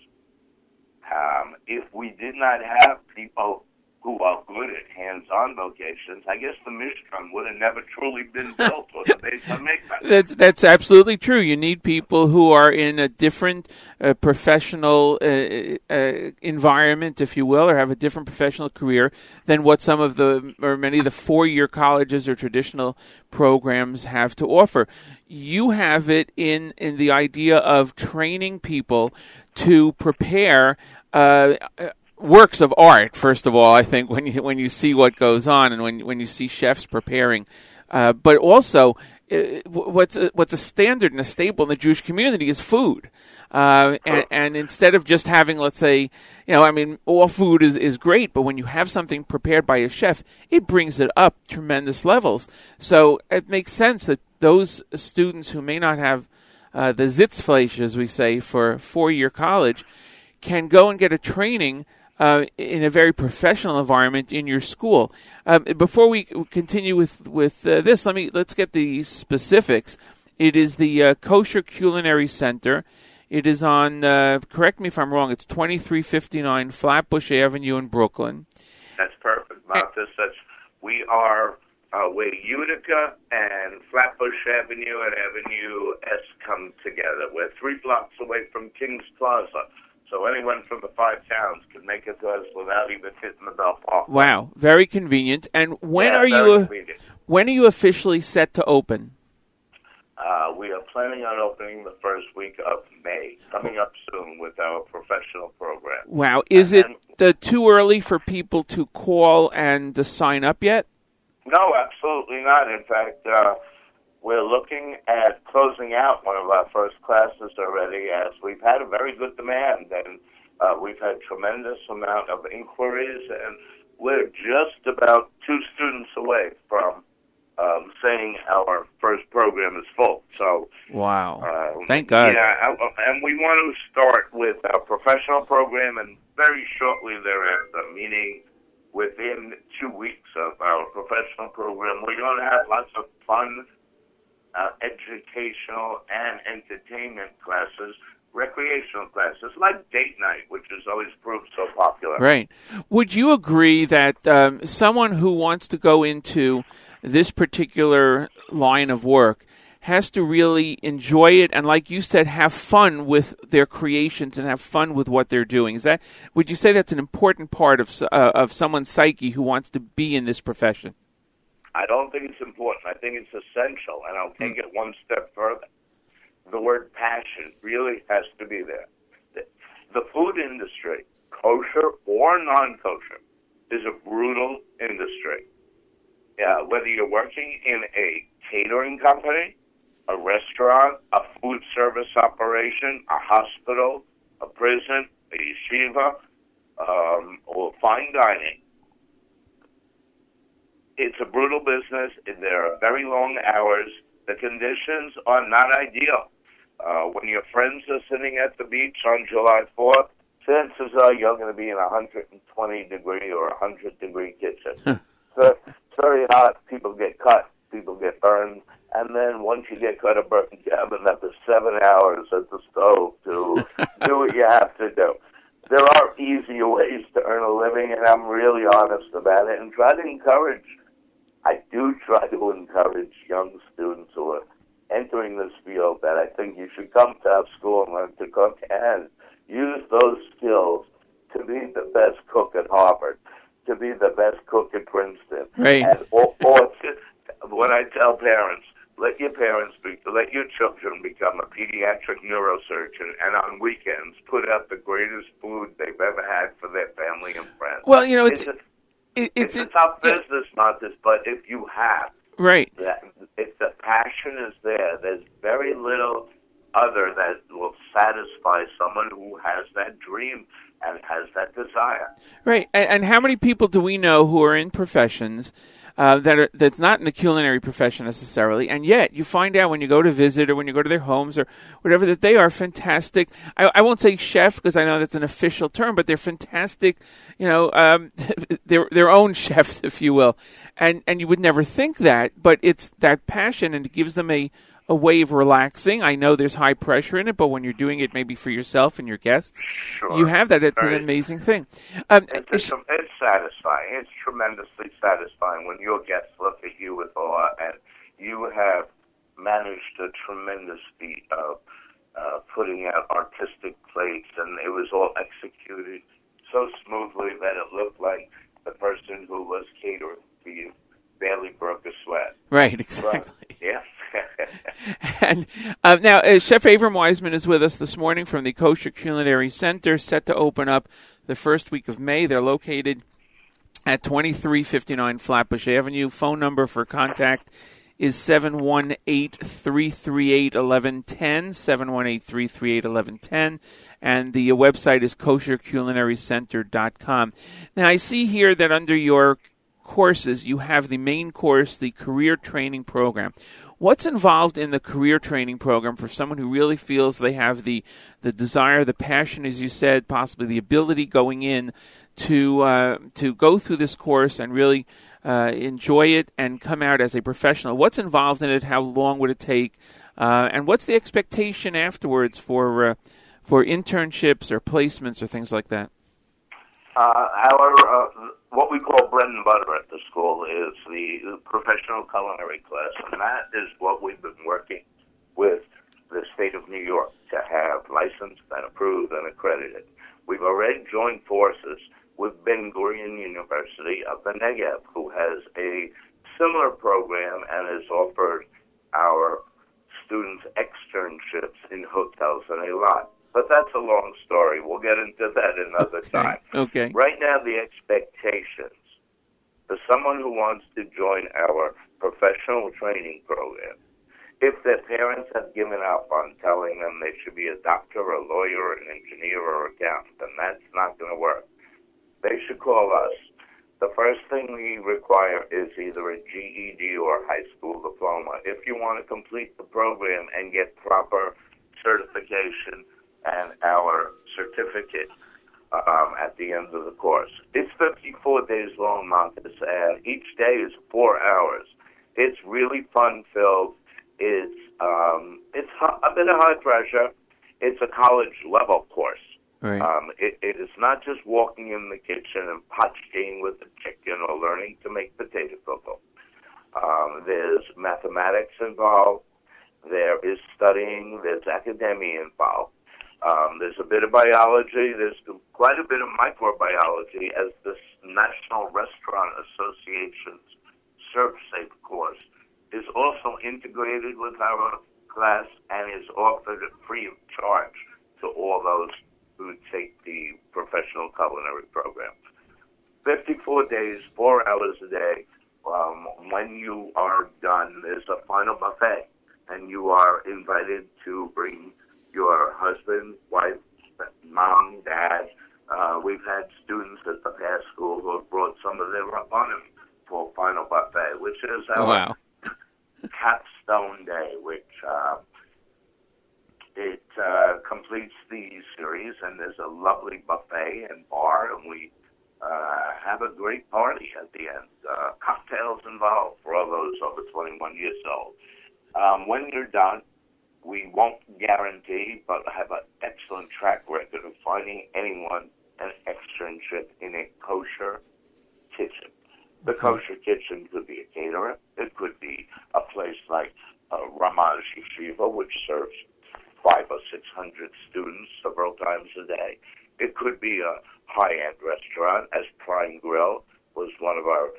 Speaker 11: Um, if we did not have people who are good at hands-on vocations, I guess the Mishkan would have never truly been built or the Beis Hamikdash.
Speaker 1: That's that's absolutely true. You need people who are in a different uh, professional uh, uh, environment, if you will, or have a different professional career than what some of the or many of the four-year colleges or traditional programs have to offer. You have it in in the idea of training people to prepare. Uh, works of art. First of all, I think when you when you see what goes on and when when you see chefs preparing, uh, but also uh, what's a, what's a standard and a staple in the Jewish community is food. Uh, and, and instead of just having, let's say, you know, I mean, all food is, is great, but when you have something prepared by a chef, it brings it up tremendous levels. So it makes sense that those students who may not have uh, the Sitzfleisch, as we say, for four year college, can go and get a training uh, in a very professional environment in your school. Um, before we continue with with uh, this, let me let's get the specifics. It is the uh, Kosher Culinary Center. It is on. Uh, correct me if I'm wrong. It's 2359 Flatbush Avenue in Brooklyn.
Speaker 11: That's perfect, Martha. That's we are uh, where Utica and Flatbush Avenue and Avenue S come together. We're three blocks away from Kings Plaza. So anyone from the five towns can make it to us without even hitting the Bell Park.
Speaker 1: Wow, very convenient. And when
Speaker 11: Yeah,
Speaker 1: are you
Speaker 11: convenient.
Speaker 1: when are you officially set to open?
Speaker 11: Uh, we are planning on opening the first week of May, coming up soon with our professional program.
Speaker 1: Wow, is it uh, too early for people to call and to sign up yet?
Speaker 11: No, absolutely not. In fact, uh, we're looking at closing out one of our first classes already as we've had a very good demand and uh, we've had tremendous amount of inquiries and we're just about two students away from um, saying our first program is full. So
Speaker 1: Wow.
Speaker 11: uh,
Speaker 1: Thank God.
Speaker 11: Yeah, I- and we want to start with our professional program and very shortly thereafter, meaning within two weeks of our professional program, we're going to have lots of fun, uh, educational, and entertainment classes, recreational classes, like date night, which has always proved so popular.
Speaker 1: Right. Would you agree that um, someone who wants to go into this particular line of work has to really enjoy it and, like you said, have fun with their creations and have fun with what they're doing? Is that? Would you say that's an important part of uh, of someone's psyche who wants to be in this profession?
Speaker 11: I don't think it's important. I think it's essential, and I'll take it one step further. The word passion really has to be there. The, the food industry, kosher or non-kosher, is a brutal industry. Yeah, whether you're working in a catering company, a restaurant, a food service operation, a hospital, a prison, a yeshiva, um, or fine dining, it's a brutal business. There are very long hours. The conditions are not ideal. Uh, when your friends are sitting at the beach on July 4th, chances are you're going to be in a 120 degree or a 100 degree kitchen. so it's very hot. People get cut. People get burned. And then once you get cut or burned, you have another seven hours at the stove to do what you have to do. There are easier ways to earn a living, and I'm really honest about it and try to encourage I do try to encourage young students who are entering this field that I think you should come to our school and learn to cook and use those skills to be the best cook at Harvard, to be the best cook at Princeton.
Speaker 1: Right.
Speaker 11: And, or, or what I tell parents, let your parents be, let your children become a pediatric neurosurgeon and on weekends put out the greatest food they've ever had for their family and friends.
Speaker 1: Well, you know, it's-
Speaker 11: a,
Speaker 1: It,
Speaker 11: it's, a tough business, Marcus, but if you have
Speaker 1: Right.
Speaker 11: that, if the passion is there, there's very little other that will satisfy someone who has that dream and has that desire.
Speaker 1: Right. And, and how many people do we know who are in professions uh, that are that's not in the culinary profession necessarily, and yet you find out when you go to visit or when you go to their homes or whatever that they are fantastic. I, I won't say chef because I know that's an official term, but they're fantastic. You know, um, their their own chefs, if you will, and and you would never think that, but it's that passion and it gives them a a way of relaxing. I know there's high pressure in it, but when you're doing it maybe for yourself and your guests,
Speaker 11: Sure.
Speaker 1: you have that. It's
Speaker 11: Very-
Speaker 1: an amazing thing. Um,
Speaker 11: It's, it's, it's satisfying. It's tremendously satisfying when your guests look at you with awe and you have managed a tremendous feat of uh, putting out artistic plates, and it was all executed so smoothly that it looked like the person who was catering for you barely broke a sweat.
Speaker 1: Right, exactly.
Speaker 11: But, yeah.
Speaker 1: and uh, now, uh, Chef Avram Wiseman is with us this morning from the Kosher Culinary Center, set to open up the first week of May. They're located at 2359 Flatbush Avenue. Phone number for contact is 718-338-1110, 718-338-1110, and the uh, website is kosherculinarycenter.com. Now, I see here that under your courses, you have the main course, the career training program. What's involved in the career training program for someone who really feels they have the the desire, the passion, as you said, possibly the ability going in to uh, to go through this course and really uh, enjoy it and come out as a professional? What's involved in it? How long would it take? Uh, and what's the expectation afterwards for uh, for internships or placements or things like that?
Speaker 11: Uh, our what we call bread and butter at the school is the professional culinary class, and that is what we've been working with the state of New York to have licensed and approved and accredited. We've already joined forces with Ben Gurion University of the Negev, who has a similar program and has offered our students externships in hotels and a lot. But that's a long story. We'll get into that another time.
Speaker 1: Okay.
Speaker 11: Right now, the expectations for someone who wants to join our professional training program, if their parents have given up on telling them they should be a doctor, a lawyer, an engineer, or accountant, then that's not going to work. They should call us. The first thing we require is either a GED or high school diploma. If you want to complete the program and get proper certification and our certificate um, at the end of the course. It's 54 days long, Marcus, and each day is four hours. It's really fun filled. It's um, it's a bit of high pressure. It's a college level course.
Speaker 1: Right.
Speaker 11: Um, it, it is not just walking in the kitchen and potching with the chicken or learning to make potato cocoa. Um, there's mathematics involved. There is studying. There's academia involved. Um, there's a bit of biology. There's quite a bit of microbiology as this National Restaurant Association's ServSafe course is also integrated with our class and is offered free of charge to all those who take the professional culinary program. 54 days, four hours a day. Um, when you are done, there's a final buffet, and you are invited to bring your husband, wife, mom, dad. Uh, we've had students at the past school who have brought some of their rabbanim for a final buffet, which is our
Speaker 1: wow.
Speaker 11: capstone day, which uh, it uh, completes the series, and there's a lovely buffet and bar, and we uh, have a great party at the end. Uh, cocktails involved for all those over 21 years old. Um, when you're done, we won't guarantee, but have an excellent track record of finding anyone an externship in a kosher kitchen. The kosher kitchen could be a caterer. It could be a place like uh, Ramaz Yeshiva, which serves five or six hundred students several times a day. It could be a high-end restaurant, as Prime Grill was one of our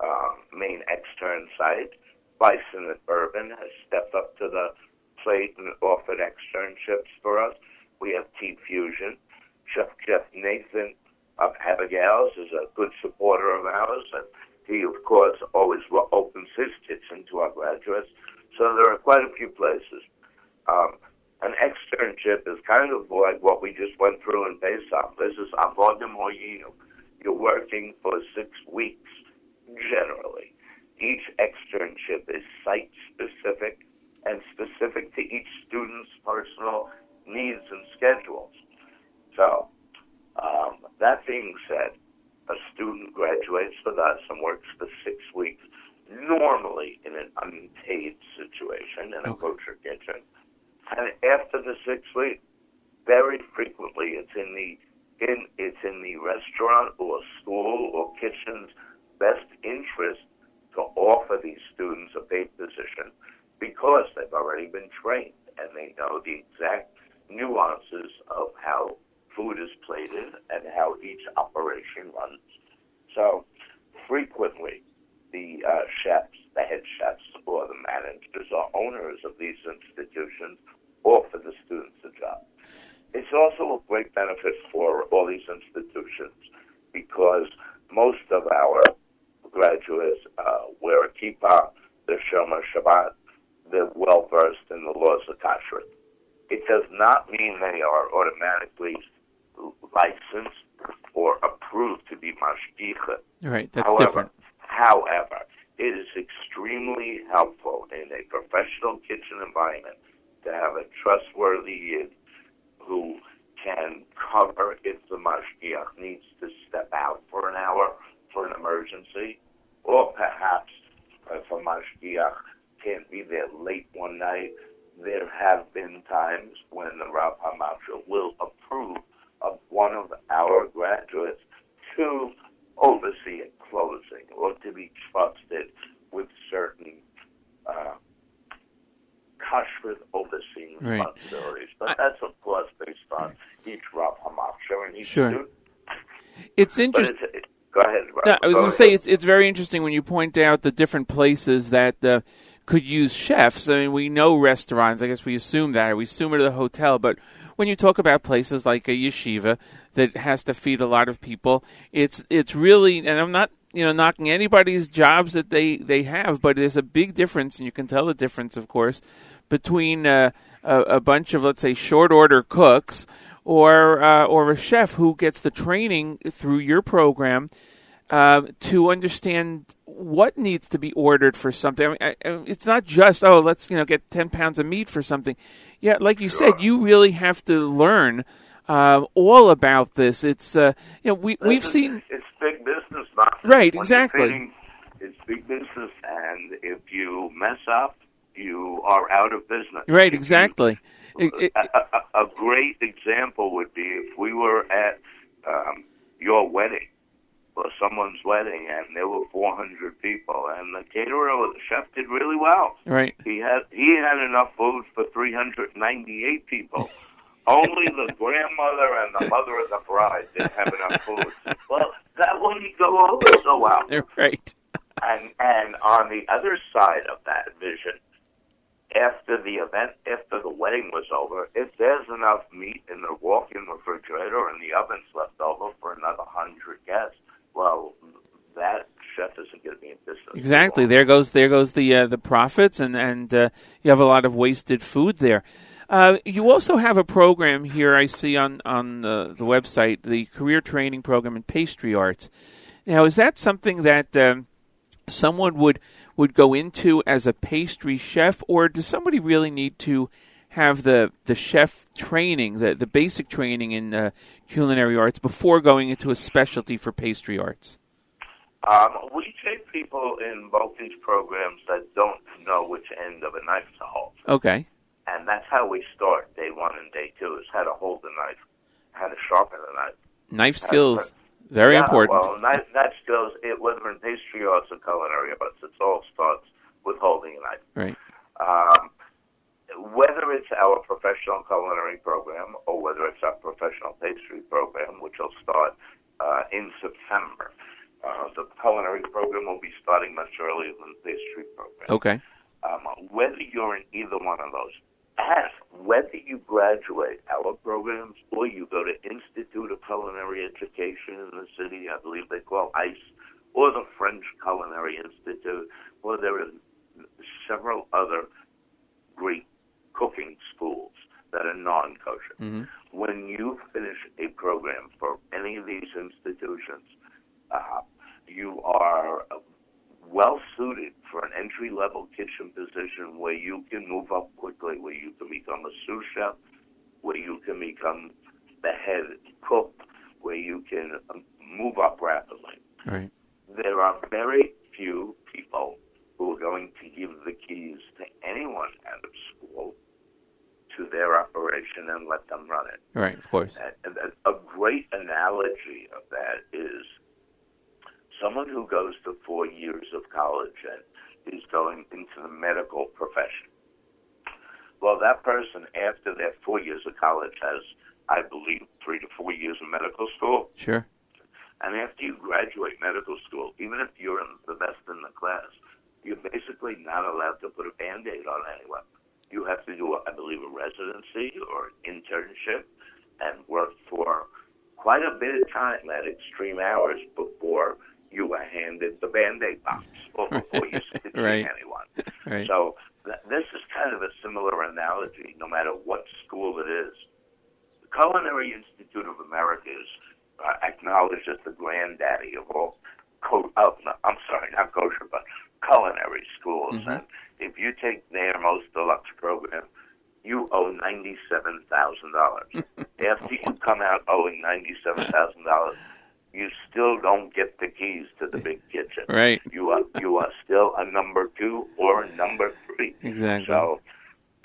Speaker 11: uh, main extern sites. Bison and Bourbon has stepped up to the plate and offered externships for us. We have Team Fusion. Chef Jeff Nathan of Abigail's is a good supporter of ours, and he, of course, always opens his kitchen to our graduates. So there are quite a few places. Um, an externship is kind of like what we just went through in Pesach. This is avodah moyinu. You're working for six weeks, generally. Each externship is site specific and specific to each student's personal needs and schedules. So, um, that being said, a student graduates with us and works for six weeks. normally in an unpaid situation in a kosher kitchen. And after the six weeks, very frequently it's in the in it's in the restaurant or school or kitchen's best interest to offer these students a paid position because they've already been trained and they know the exact nuances of how food is plated and how each operation runs. So frequently the uh, chefs, the head chefs, or the managers or owners of these institutions offer the students a job. It's also a great benefit for all these institutions because most of our graduates uh, wear a kippah, they're shomer Shabbat, they're well versed in the laws of kashrut. It does not mean they are automatically licensed or approved to be mashgicha.
Speaker 1: Right, that's
Speaker 11: however,
Speaker 1: different.
Speaker 11: However, it is extremely helpful in a professional kitchen environment to have a trustworthy yid who can cover if the mashgiach needs to step out for an hour for an emergency, or perhaps if a mashgiach can't be there late one night. There have been times when the Rav Hamachshir will approve of one of our graduates to oversee a closing or to be trusted with certain uh, kashrut overseeing
Speaker 1: Right.
Speaker 11: responsibilities. But that's, of course, based on each Rav Hamachshir and each
Speaker 1: Sure.
Speaker 11: student.
Speaker 1: It's interesting.
Speaker 11: go ahead.
Speaker 1: No, I was going to say it's it's very interesting when you point out the different places that uh, could use chefs. I mean, we know restaurants. I guess we assume that. or We assume it at a hotel, but when you talk about places like a yeshiva that has to feed a lot of people, it's it's really. And I'm not you know knocking anybody's jobs that they they have, but there's a big difference, and you can tell the difference, of course, between uh, a, a bunch of let's say short order cooks. Or, uh, or a chef who gets the training through your program uh, to understand what needs to be ordered for something. I mean, I, I- it's not just oh, let's you know get ten pounds of meat for something. Yeah, like you said, you really have to learn uh, all about this. It's uh, you know we we've seen
Speaker 11: it's big business, not
Speaker 1: Right, exactly.
Speaker 11: feeding, It's big business, and if you mess up, you are out of business.
Speaker 1: right exactly. It- it-
Speaker 11: a, a, a great example would be if we were at um, your wedding or someone's wedding, and there were 400 people, and the caterer or the chef did really well.
Speaker 1: right.
Speaker 11: He had he had enough food for 398 people. Only the grandmother and the mother of the bride didn't have enough food. Well, that wouldn't go over so well.
Speaker 1: Right.
Speaker 11: And and on the other side of that vision, after the event, after the wedding was over, if there's enough meat in the walk-in refrigerator and the oven's left over for another hundred guests, well, that chef isn't going to be in business.
Speaker 1: Exactly. There goes there goes the uh, the profits, and and uh, you have a lot of wasted food there. Uh, you also have a program here. I see on on the, the website the career training program in pastry arts. Now, is that something that um, someone would would go into as a pastry chef, or does somebody really need to have the the chef training, the the basic training in uh, culinary arts before going into a specialty for pastry arts?
Speaker 11: Um, we take people in both these programs that don't know which end of a knife to hold.
Speaker 1: Okay.
Speaker 11: And that's how we start day one and day two is how to hold the knife, how to sharpen the knife.
Speaker 1: Knife skills, very
Speaker 11: yeah,
Speaker 1: important.
Speaker 11: Well, knife, knife skills, it, whether in pastry arts or culinary arts, it all starts with holding a knife.
Speaker 1: Right.
Speaker 11: Um, whether it's our professional culinary program or whether it's our professional pastry program, which will start uh, in September, uh, the culinary program will be starting much earlier than the pastry program.
Speaker 1: Okay.
Speaker 11: Um, whether you're in either one of those, ask whether you graduate our programs or you go to Institute of Culinary Education in the city, I believe they call ICE, or the French Culinary Institute, or there are several other great cooking schools that are non-kosher.
Speaker 1: Mm-hmm.
Speaker 11: When you finish a program for any of these institutions, uh, you are well suited for an entry level kitchen position where you can move up quickly, where you can become a sous chef, where you can become the head cook, where you can um, move up rapidly.
Speaker 1: Right.
Speaker 11: There are very few people who are going to give the keys to anyone out of school to their operation and let them run it.
Speaker 1: Right, of course.
Speaker 11: And a, a great analogy of that is someone who goes to four years of college and is going into the medical profession. Well, that person, after their four years of college, has, I believe, three to four years of medical school.
Speaker 1: Sure.
Speaker 11: And after you graduate medical school, even if you're in the best in the class, you're basically not allowed to put a band-aid on anyone. You have to do, I believe, a residency or an internship and work for quite a bit of time at extreme hours before you were handed the band-aid box or before you see
Speaker 1: Right.
Speaker 11: anyone.
Speaker 1: Right.
Speaker 11: So th- this is kind of a similar analogy, no matter what school it is. The Culinary Institute of America is uh, acknowledged as the granddaddy of all, co- oh, no, I'm sorry, not kosher, but culinary schools.
Speaker 1: Mhm.
Speaker 11: And if you take their most deluxe program, you owe ninety-seven thousand dollars. After you come out owing ninety-seven thousand dollars, you still don't get the keys to the big kitchen.
Speaker 1: Right.
Speaker 11: You are you are still a number two or a number three.
Speaker 1: Exactly.
Speaker 11: So,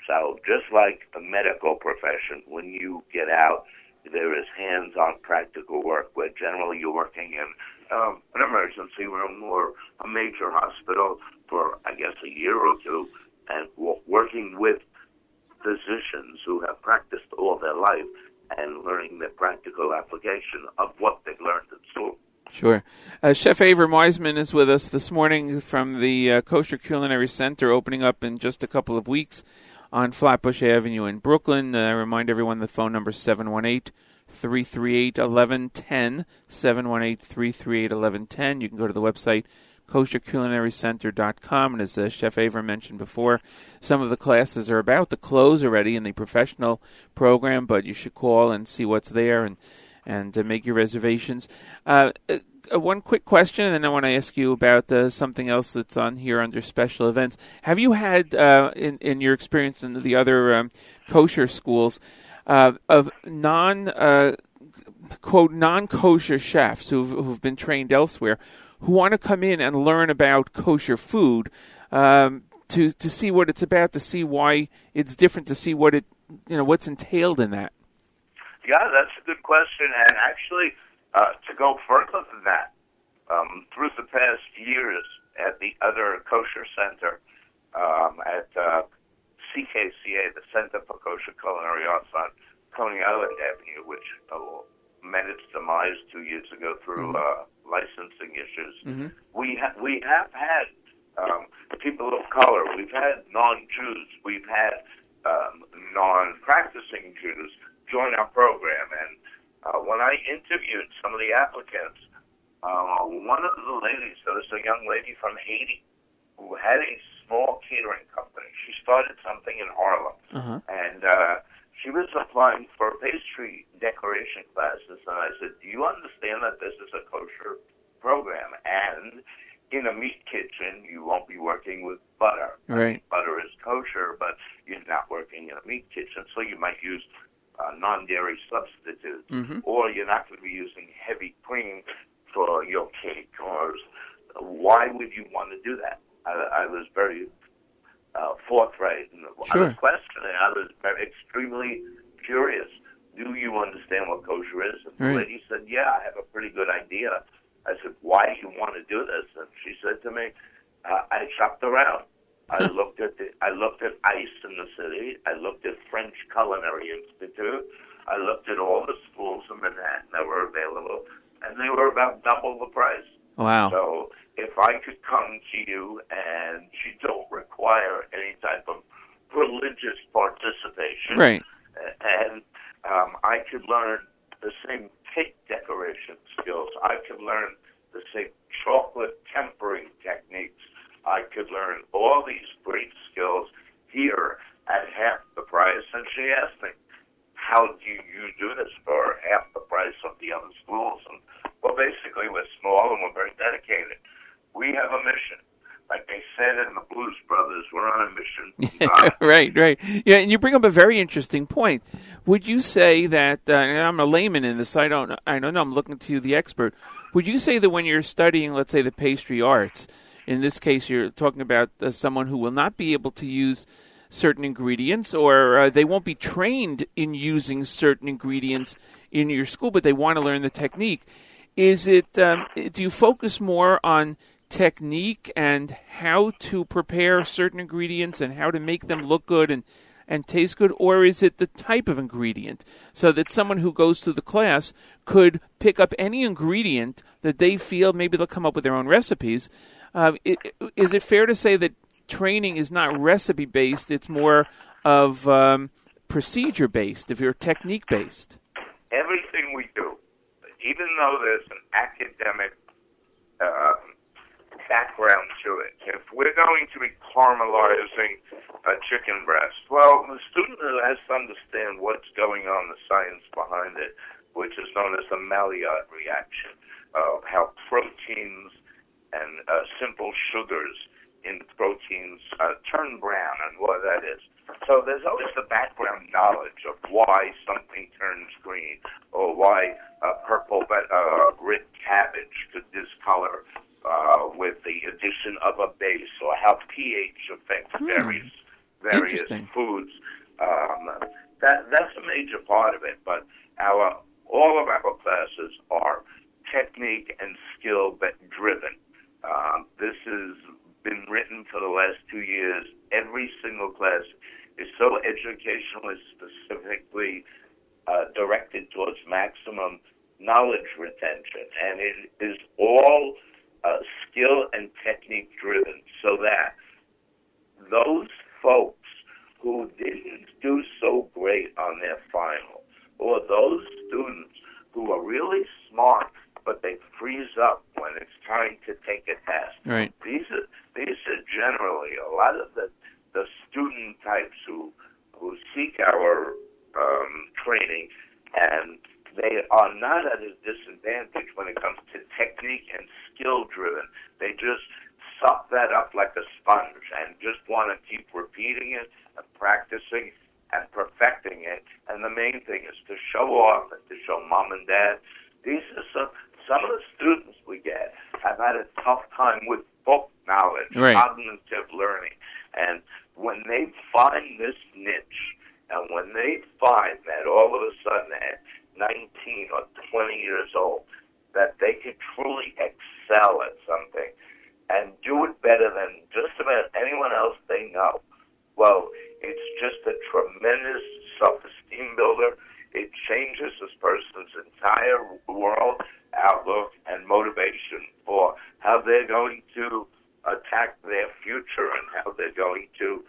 Speaker 11: so just like the medical profession, when you get out, there is hands-on practical work where generally you're working in um, an emergency room or a major hospital for, I guess, a year or two, and w- working with physicians who have practiced all their life and learning the practical application of what they've learned at school.
Speaker 1: Sure. Uh, Chef Avram Wiseman is with us this morning from the uh, Kosher Culinary Center, opening up in just a couple of weeks on Flatbush Avenue in Brooklyn. Uh, I remind everyone the phone number is 718 338 1110. 718 338 1110. You can go to the website kosherculinarycenter.com. And as uh, Chef Aver mentioned before, some of the classes are about to close already in the professional program, but you should call and see what's there and and uh, make your reservations. Uh, uh, uh, one quick question, and then I want to ask you about uh, something else that's on here under special events. Have you had, in in your experience in the other um, kosher schools, uh, of non uh, quote non kosher chefs who've who've been trained elsewhere, who want to come in and learn about kosher food? Um, to, to see what it's about, to see why it's different, to see what it you know what's entailed in that.
Speaker 11: Yeah, that's a good question. And actually, uh, to go further than that, um, through the past years at the other kosher center um, at uh, CKCA, the Center for Kosher Culinary Arts on Coney Island Avenue, which uh, met its demise two years ago through uh, licensing issues.
Speaker 1: Mm-hmm.
Speaker 11: We ha- we have had um, people of color. We've had non-Jews. We've had um, non-practicing Jews join our program. And uh, when I interviewed some of the applicants, uh, one of the ladies, there was a young lady from Haiti who had a small catering company. She started something in Harlem,
Speaker 1: Uh-huh.
Speaker 11: and uh, she was applying for pastry decoration classes. And I said, "Do you understand that this is a kosher program? And in a meat kitchen, you won't be working with butter.
Speaker 1: Right.
Speaker 11: Butter is kosher, but you're not working in a meat kitchen, so you might use uh, non-dairy substitutes,
Speaker 1: Mhm.
Speaker 11: or you're not going to be using heavy cream for your cake. Or why would you want to do that? I, I was very uh, forthright and I
Speaker 1: Sure.
Speaker 11: was questioning. I was very, extremely curious. Do you understand what kosher is? And the lady said, "Yeah, I have a pretty good idea." I said, "Why do you want to do this?" And she said to me, uh, "I shopped around. I looked at the, I looked at ICE in the city. I looked at French Culinary Institute. I looked at all the schools in Manhattan that were available, and they were about double the price.
Speaker 1: Wow.
Speaker 11: So if I could come to you and you don't require any type of religious participation,
Speaker 1: Right.
Speaker 11: and um, I could learn the same cake decoration skills. I could learn the same chocolate tempering techniques. I could learn all these great skills here at half the price. And she asked me, how do you do this for half the price of the other schools? And well, basically, we're small and we're very dedicated. We have a mission. Like they said in the Blues Brothers, we're on a mission.
Speaker 1: Right, right. Yeah, and you bring up a very interesting point. Would you say that uh, and I'm a layman in this? I don't. I don't know. I'm looking to the expert. Would you say that when you're studying, let's say, the pastry arts, in this case, you're talking about uh, someone who will not be able to use certain ingredients, or uh, they won't be trained in using certain ingredients in your school, but they want to learn the technique. Is it? Um, do you focus more on technique and how to prepare certain ingredients and how to make them look good and and taste good, or is it the type of ingredient so that someone who goes through the class could pick up any ingredient that they feel maybe they'll come up with their own recipes? Uh, i- i- is it fair to say that training is not recipe based; it's more of um, procedure based, if you're technique based?
Speaker 11: everything we do, even though there's an academic um, background to it, if we're going to be caramelizing a chicken breast, well, the student has to understand what's going on, the science behind it, which is known as the Maillard reaction, of how proteins and uh, simple sugars in proteins uh, turn brown and what that is. So there's always the background knowledge of why something turns green or why uh, purple but, uh, red cabbage could discolor uh, with the addition of a base or how pH affects
Speaker 1: Hmm.
Speaker 11: various various foods. Um, that that's a major part of it. But our all of our classes are technique and skill driven. Um, this has been written for the last two years. Every single class is so educationally specifically uh, directed towards maximum knowledge retention, and it is all uh, skill and technique driven, so that those folks who didn't do so great on their final, or those students who are really smart but they freeze up when it's time to take a test.
Speaker 1: Right.
Speaker 11: These are these are generally a lot of the the student types who who seek our um, training, and they are not at a disadvantage when it comes to technique and skill driven. They just suck that up like a sponge and just want to keep repeating it and practicing and perfecting it. And the main thing is to show off and to show mom and dad. These are some some of the students we get have had a tough time with book knowledge,
Speaker 1: Right.
Speaker 11: cognitive learning, and when they find this niche, and when they find that all of a sudden at 19 or 20 years old, that they can truly excel at something and do it better than just about anyone else they know. Well, it's just a tremendous self-esteem builder. It changes this person's entire world outlook and motivation for how they're going to attack their future and how they're going to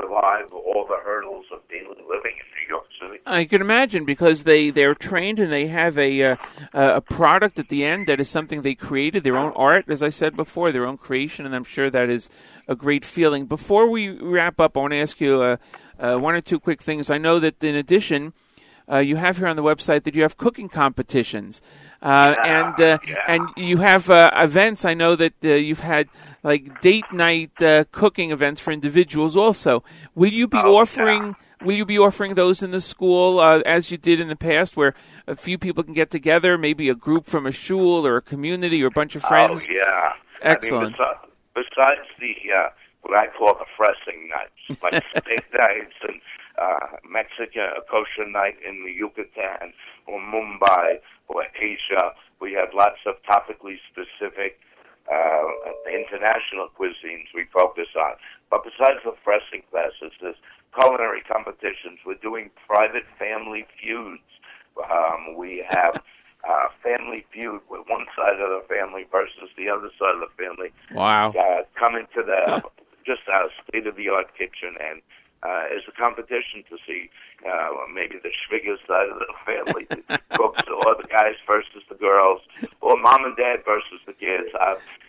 Speaker 11: survive all the hurdles of daily living in New York City.
Speaker 1: I can imagine because they they're trained and they have a uh, a product at the end that is something they created, their own art, as I said before, their own creation, and I'm sure that is a great feeling. Before we wrap up, I want to ask you uh, uh, one or two quick things. I know that in addition. Uh, you have here on the website that you have cooking competitions, uh, and uh, and you have uh, events. I know that uh, you've had like date night uh, cooking events for individuals. Also, will you be offering? Will you be offering those in the school uh, as you did in the past, where a few people can get together, maybe a group from a shul or a community or a bunch of friends?
Speaker 11: Oh yeah,
Speaker 1: Excellent.
Speaker 11: I mean, besi- besides the uh, what I call the fressing nights, like steak nights and uh, Mexican a kosher night in the Yucatan or Mumbai or Asia, we have lots of topically specific uh, international cuisines we focus on. But besides the fressing classes, there's culinary competitions. We're doing private family feuds. Um, we have uh, family feud with one side of the family versus the other side of the family.
Speaker 1: Wow.
Speaker 11: Uh, coming to the just a state of the art kitchen and uh, it's a competition to see uh, maybe the Schwiger side of the family cooks or the guys versus the girls or mom and dad versus the kids.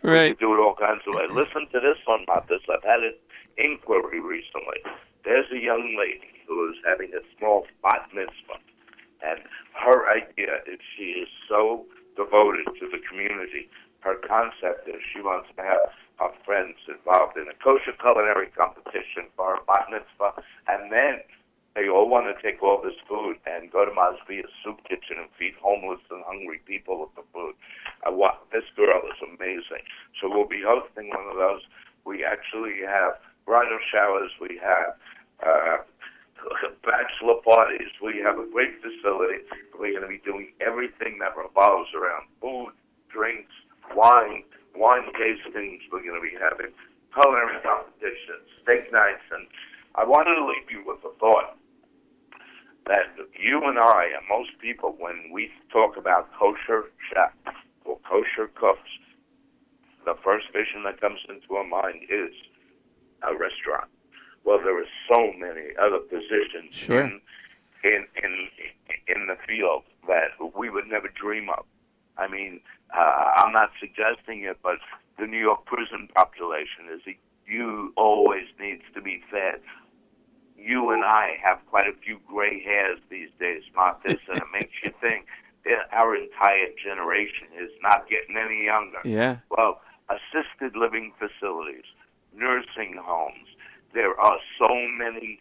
Speaker 11: We
Speaker 1: Right.
Speaker 11: do it all kinds of ways. Listen to this one about this. I've had an inquiry recently. There's a young lady who is having a small bat mitzvah, and her idea is she is so devoted to the community. Her concept is she wants to have her friends involved in a kosher culinary competition for her bat mitzvah, and then they all want to take all this food and go to Masbia's soup kitchen and feed homeless and hungry people with the food. I wa this girl is amazing. So we'll be hosting one of those. We actually have bridal showers. We have uh, bachelor parties. We have a great facility. We're going to be doing everything that revolves around food, drinks, wine, wine tastings. We're going to be having culinary competitions, steak nights, and I wanted to leave you with a thought that you and I, and most people, when we talk about kosher chef or kosher cooks, the first vision that comes into our mind is a restaurant. Well, there are so many other positions
Speaker 1: Sure.
Speaker 11: in, in in in the field that we would never dream of. I mean, uh, I'm not suggesting it, but the New York prison population is a, you always needs to be fed. You and I have quite a few gray hairs these days, Marcus, and it makes you think that our entire generation is not getting any younger.
Speaker 1: Yeah.
Speaker 11: Well, assisted living facilities, nursing homes. There are so many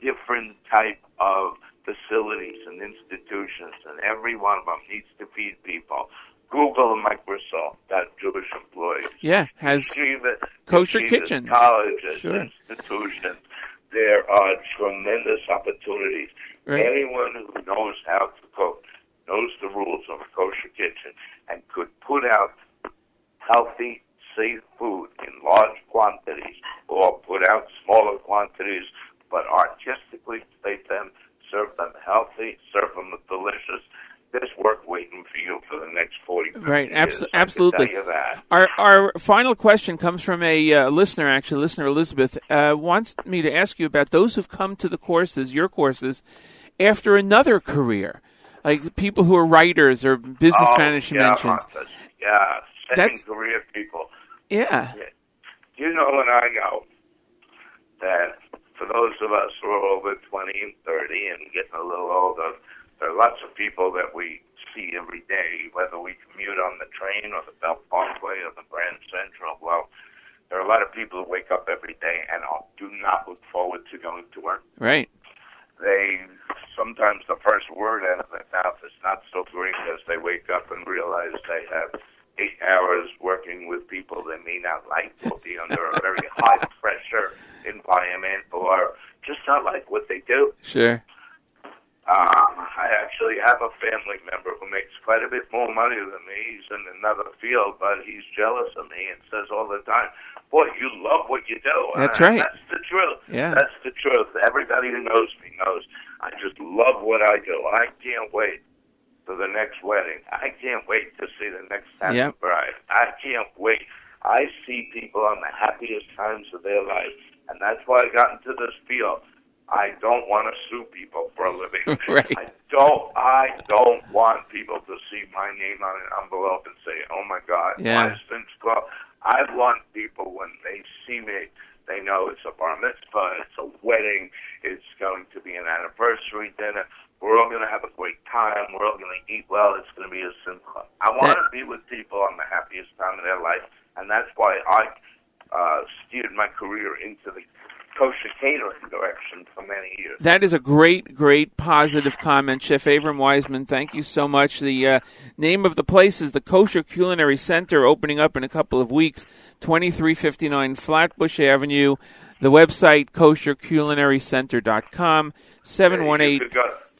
Speaker 11: different type of facilities and institutions, and every one of them needs to feed people. Google and Microsoft got Jewish employees.
Speaker 1: Yeah, has
Speaker 11: Yeshiva-
Speaker 1: kosher
Speaker 11: yeshivas,
Speaker 1: kitchens.
Speaker 11: colleges,
Speaker 1: Sure.
Speaker 11: institutions. There are tremendous opportunities.
Speaker 1: Right.
Speaker 11: Anyone who knows how to cook, knows the rules of a kosher kitchen, and could put out healthy, safe food in large quantities, or put out smaller quantities, but artistically state them, serve them healthy, serve them delicious. There's work waiting for you for the next 40 50
Speaker 1: Right, abs- absolutely.
Speaker 11: tell you that.
Speaker 1: Our our final question comes from a uh, listener, actually, listener Elizabeth uh, wants me to ask you about those who've come to the courses, your courses, after another career, like people who are writers or business
Speaker 11: oh,
Speaker 1: management
Speaker 11: yeah,
Speaker 1: mentions.
Speaker 11: Martha. Yeah, second
Speaker 1: That's-
Speaker 11: career people.
Speaker 1: Yeah,
Speaker 11: You know, and I know that for those of us who are over 20 and 30 and getting a little older, there are lots of people that we see every day, whether we commute on the train or the Belt Parkway or the Grand Central. Well, there are a lot of people who wake up every day and do not look forward to going to work.
Speaker 1: right.
Speaker 11: They sometimes the first word out of their mouth is not so great as they wake up and realize they have eight hours working with people they may not like or be under a very high pressure environment or just not like what they do.
Speaker 1: Sure.
Speaker 11: Um, I actually have a family member who makes quite a bit more money than me. He's in another field, but he's jealous of me and says all the time, "Boy, you love what you do."
Speaker 1: That's
Speaker 11: And
Speaker 1: right.
Speaker 11: That's the truth.
Speaker 1: Yeah.
Speaker 11: That's the truth. Everybody who knows me knows I just love what I do. I can't wait for the next wedding. I can't wait to see the next happy
Speaker 1: Yep.
Speaker 11: bride. I can't wait. I see people on the happiest times of their life, and that's why I got into this field. I don't want to sue people for a living.
Speaker 1: Right.
Speaker 11: I don't. I don't want people to see my name on an envelope and say, "Oh my God,
Speaker 1: Yeah.
Speaker 11: Club?" I want people when they see me, they know it's a bar mitzvah, it's a wedding, it's going to be an anniversary dinner. We're all going to have a great time. We're all going to eat well. It's going to be a simple. I want to be with people on the happiest time of their life, and that's why I uh, steered my career into the kosher catering direction for many years.
Speaker 1: That is a great, great positive comment, Chef Avram Wiseman. Thank you so much. The uh, name of the place is the Kosher Culinary Center, opening up in a couple of weeks, 2359 Flatbush Avenue. The website, kosherculinarycenter.com, 718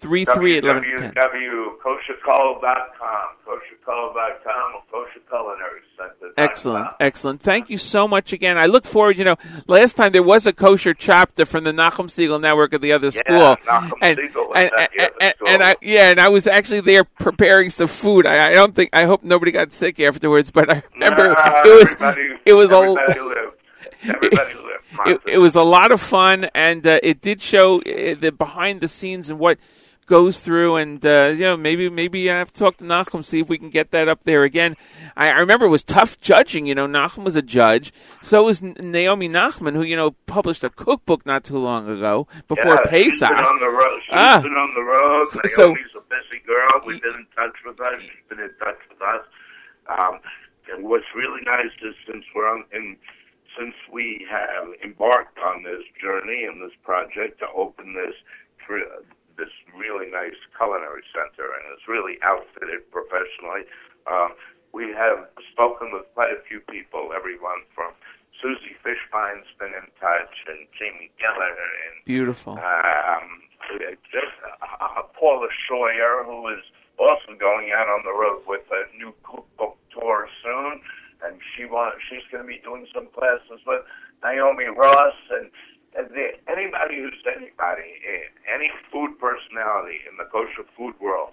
Speaker 1: 331110.
Speaker 11: www.koshercull.com, koshercull.com, or Kosher Culinary Center.
Speaker 1: Excellent, excellent. Thank you so much again. I look forward. You know, last time there was a kosher chapter from the Nachum Segal Network at the other
Speaker 11: Yeah,
Speaker 1: school, and
Speaker 11: Segal
Speaker 1: and,
Speaker 11: at
Speaker 1: and, and,
Speaker 11: school.
Speaker 1: and I yeah, and I was actually there preparing some food. I, I don't think I hope nobody got sick afterwards, but I remember
Speaker 11: Nah,
Speaker 1: it was it was a
Speaker 11: everybody lived. Everybody lived.
Speaker 1: it, it was a lot of fun, and uh, it did show uh, the behind the scenes and what goes through. And uh, you know, maybe maybe I have to talk to Nachum see if we can get that up there again. I, I remember it was tough judging. You know, Nachum was a judge. So was Naomi Nachman, who you know published a cookbook not too long ago before
Speaker 11: yeah,
Speaker 1: Pesach.
Speaker 11: She's been on the road. She's
Speaker 1: Ah.
Speaker 11: been on the road. Naomi's
Speaker 1: So-
Speaker 11: a busy girl. We've been in touch with her. She's been in touch with us. Um, and what's really nice is since we're on, in, since we have embarked on this journey and this project to open this this really nice culinary center, and it's really outfitted professionally. Um, we have spoken with quite a few people, everyone from Susie Fishbein's been in touch, and Jamie Geller, and
Speaker 1: Beautiful.
Speaker 11: um, just, uh, Paula Shoyer, who is also going out on the road with a new cookbook tour soon, and she wants, she's going to be doing some classes with Naomi Ross, and, the, anybody who's anybody, eh, any food personality in the kosher food world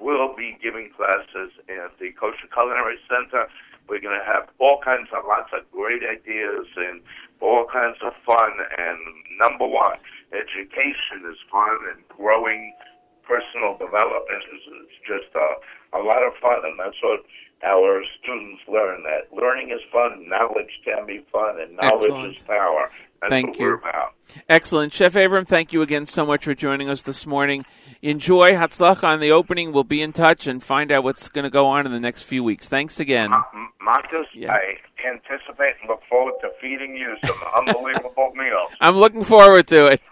Speaker 11: will be giving classes at the Kosher Culinary Center. We're going to have all kinds of lots of great ideas and all kinds of fun. And number one, education is fun and growing personal development is, is just a, a lot of fun. And that's what our students learn that learning is fun, knowledge can be fun, and knowledge
Speaker 1: Excellent.
Speaker 11: is power. That's
Speaker 1: Thank you. Excellent. Chef Avram, thank you again so much for joining us this morning. Enjoy Hatzlach on the opening. We'll be in touch and find out what's going to go on in the next few weeks. Thanks again.
Speaker 11: M- Marcus, I anticipate and look forward to feeding you some unbelievable meals.
Speaker 1: I'm looking forward to it.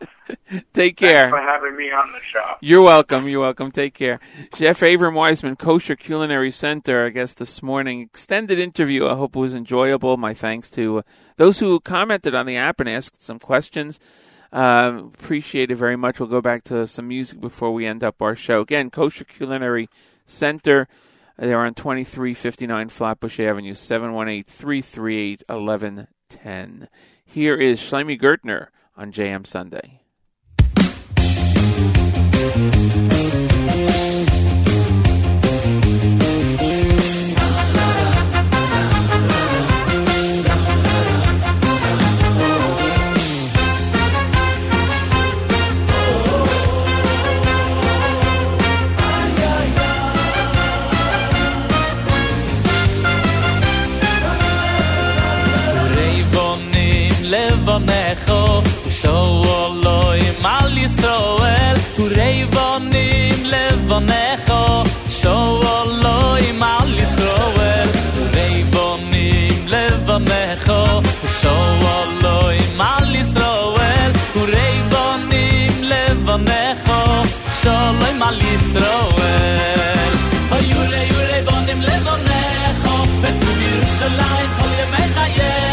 Speaker 1: Take care.
Speaker 11: Thanks for having me on the show.
Speaker 1: You're welcome. You're welcome. Take care. Chef Avram Wiseman, Kosher Culinary Center, I guess this morning. Extended interview. I hope it was enjoyable. My thanks to uh, those who commented on the app and asked some questions. Uh, appreciate it very much. We'll go back to some music before we end up our show. Again, Kosher Culinary Center. They're on 2359 Flatbush Avenue, 718 338 1110. Here is Shlomi Gertner on JM Sunday.
Speaker 3: wenn ich so wohl lei mal li so wel reib on im leb am kho so wohl lei mal li so wel reib on im leb am kho mir schon lei von ihr metajer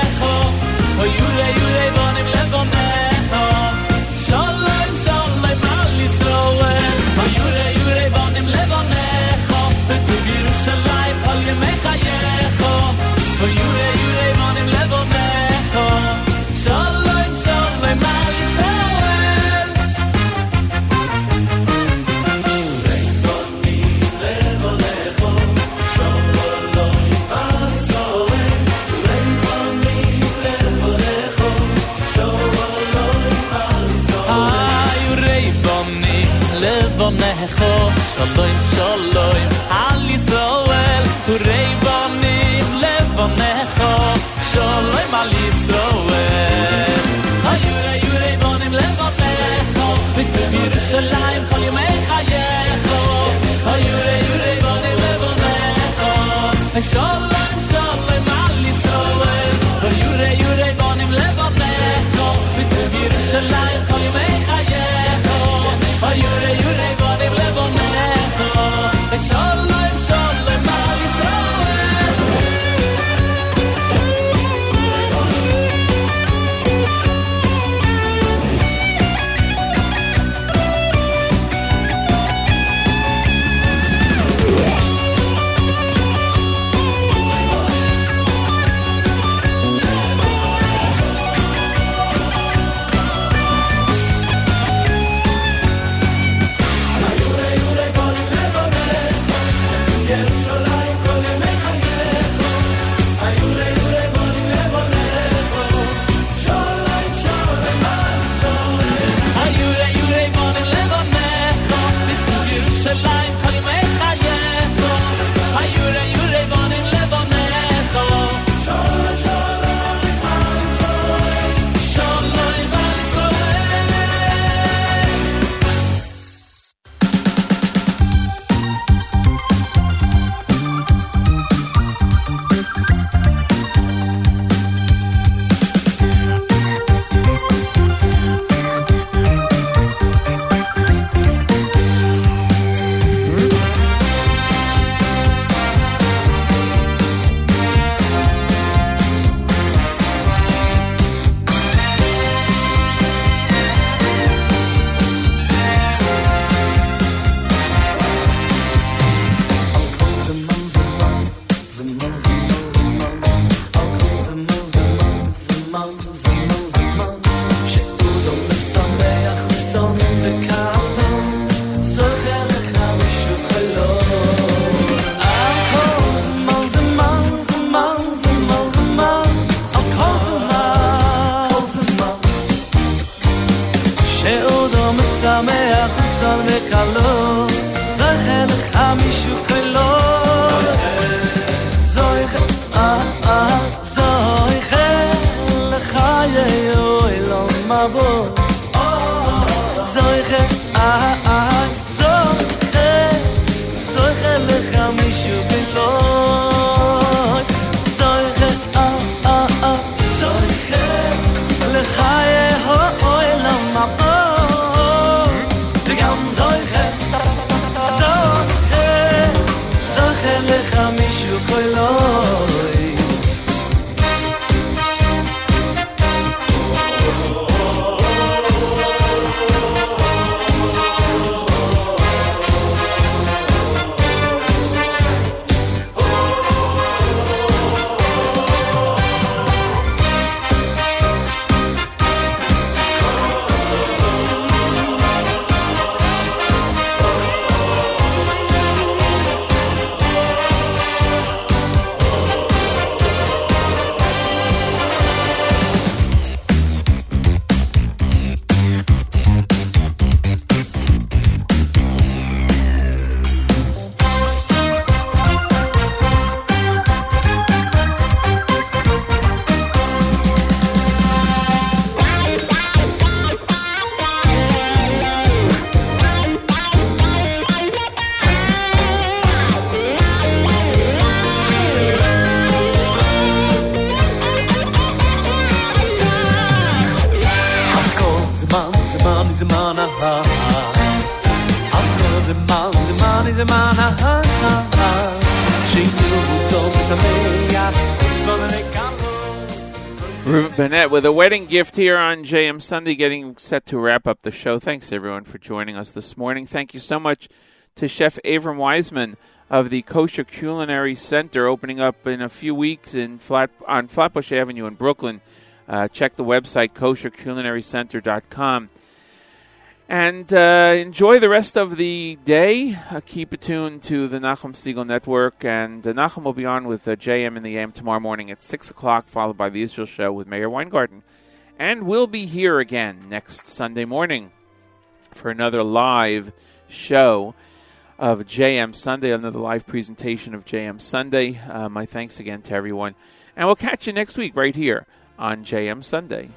Speaker 3: Yerushalayim kol yemei chayecho Oyu reyu reivonim levonecho Shalom shalom al Yisroel Ay, urei boni, levonecho, shalom, shalom, b'tem Yerushalayim, kol yomei chayecho. Ay, urei, urei boni, levonecho, shalom, shalom, al Yisroel. Ay, urei, urei boni, levonecho, b'tem Yerushalayim, kol yomei chayecho. Ay, urei,
Speaker 1: gift here on JM Sunday, getting set to wrap up the show. Thanks everyone for joining us this morning. Thank you so much to Chef Avram Wiseman of the Kosher Culinary Center, opening up in a few weeks in Flat on Flatbush Avenue in Brooklyn. Uh, check the website kosherculinarycenter.com. And uh, enjoy the rest of the day. Uh, keep it tuned to the Nachum Segal Network. And uh, Nachum will be on with uh, JM in the AM tomorrow morning at 6 o'clock, followed by the Israel Show with Mayor Weingarten. And we'll be here again next Sunday morning for another live show of JM Sunday, another live presentation of JM Sunday. Uh, my thanks again to everyone. And we'll catch you next week right here on JM Sunday.